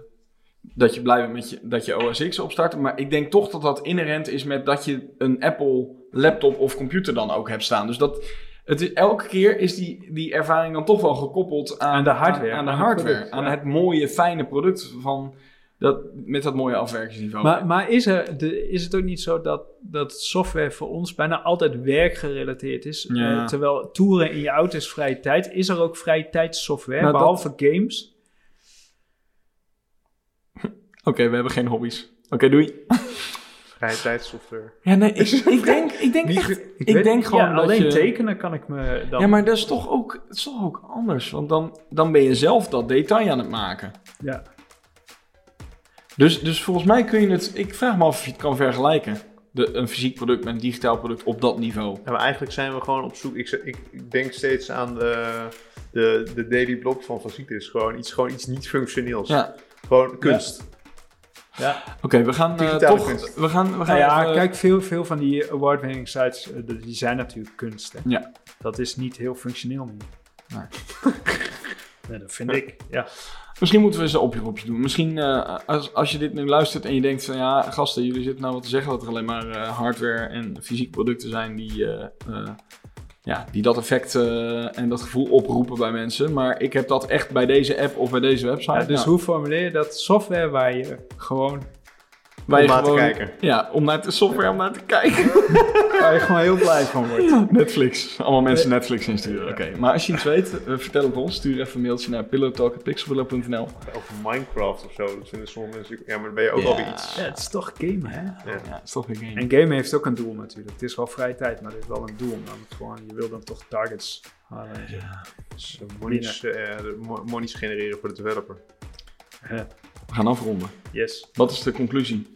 dat je blij bent met je, dat je OS X opstart. Maar ik denk toch dat dat inherent is met dat je een Apple laptop of computer dan ook hebt staan. Dus dat... Het is, elke keer is die, die ervaring dan toch wel gekoppeld aan, Aan de hardware, Aan, aan de hardware. product, aan ja. het mooie, fijne product van dat, met dat mooie afwerkingsniveau. Maar, maar is, er, de, is het ook niet zo dat, dat software voor ons bijna altijd werkgerelateerd is? Ja. Eh, terwijl toeren in je auto is vrije tijd. Is er ook vrije tijdssoftware, Nou, dat- behalve games? Oké, we hebben geen hobby's. Oké, doei. Vrije tijdssoftware. Ja, nee, ik, ik denk, ik denk echt... Ik, weet- denk gewoon ja, dat alleen je... tekenen kan ik me dan... Ja, maar dat is toch ook, dat is toch ook anders. Want dan, dan ben je zelf dat detail aan het maken. Ja. Dus, dus volgens mij kun je het... Ik vraag me af of je het kan vergelijken. De, een fysiek product met een digitaal product op dat niveau. Ja, maar eigenlijk zijn we gewoon op zoek. Ik, ik, ik denk steeds aan de, de, de daily blog van Facilis. Gewoon iets, gewoon iets niet functioneels. Ja, Gewoon kunst. ja. Oké, we gaan eh, toch... kunst. We gaan, we gaan Nou ja, even- kijk, veel, veel van die award-winning sites, eh, die zijn natuurlijk kunst. Hè? Ja. Dat is niet heel functioneel meer. Nee. Nee, dat vind ik, ja. Misschien moeten we eens een oproepje doen. Misschien eh, als, als je dit nu luistert en je denkt van ja, gasten, jullie zitten nou wat te zeggen dat er alleen maar eh, hardware en fysieke producten zijn die, eh, eh, ja, die dat effect eh, en dat gevoel oproepen bij mensen. Maar ik heb dat echt bij deze app of bij deze website. Ja, dus Nou, hoe formuleer je dat? Software waar je gewoon Waar je naar te kijken. Ja, om naar de software om naar te kijken. Waar je gewoon heel blij van wordt. Netflix. Allemaal mensen Netflix insturen. Oké, maar als je iets weet, eh, vertel het ons. Stuur even een mailtje naar pillowtalk.pixelpillow.nl. Over Minecraft of zo. Dat vinden sommige mensen... Ja, maar dan ben je ook Ja. alweer iets. Ja, het is toch gamen, hè? Ja, het is toch een game. En gamen heeft ook een doel natuurlijk. Het is wel vrije tijd, maar het heeft wel een doel. Gewoon, je wil dan toch targets halen. en zo. Dus, eh, monies, eh, genereren voor de developer. Ja. We gaan afronden. Yes. Wat is de conclusie?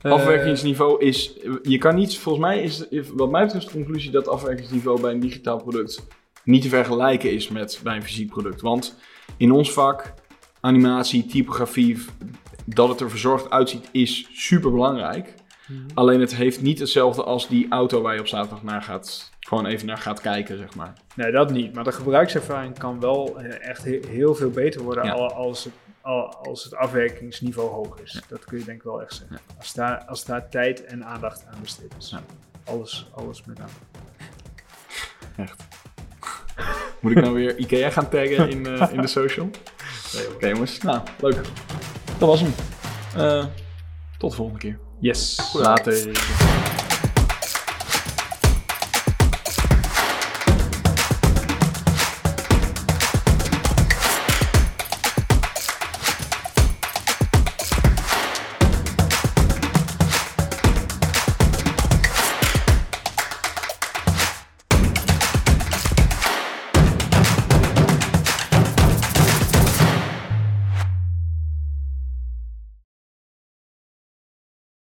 Eh, afwerkingsniveau is... Je kan niet... Volgens mij is, wat mij betreft, de conclusie dat afwerkingsniveau bij een digitaal product niet te vergelijken is met bij een fysiek product. Want in ons vak, animatie, typografie, dat het er verzorgd uitziet, is super belangrijk. Alleen het heeft niet hetzelfde als die auto waar je op zaterdag naar gaat, gewoon even naar gaat kijken, zeg maar. Nee, dat niet. Maar de gebruikservaring kan wel eh, echt he- heel veel beter worden Ja. als, het, als het afwerkingsniveau hoog is. Dat kun je denk ik wel echt zeggen. Als, daar, als daar tijd en aandacht aan besteed is. Ja. Alles, alles met aan. Echt. Moet ik nou weer Ikea gaan taggen in, eh, in de social? Oké jongens, nou, leuk. Dat was hem. Eh, tot de volgende keer. Yes. Later.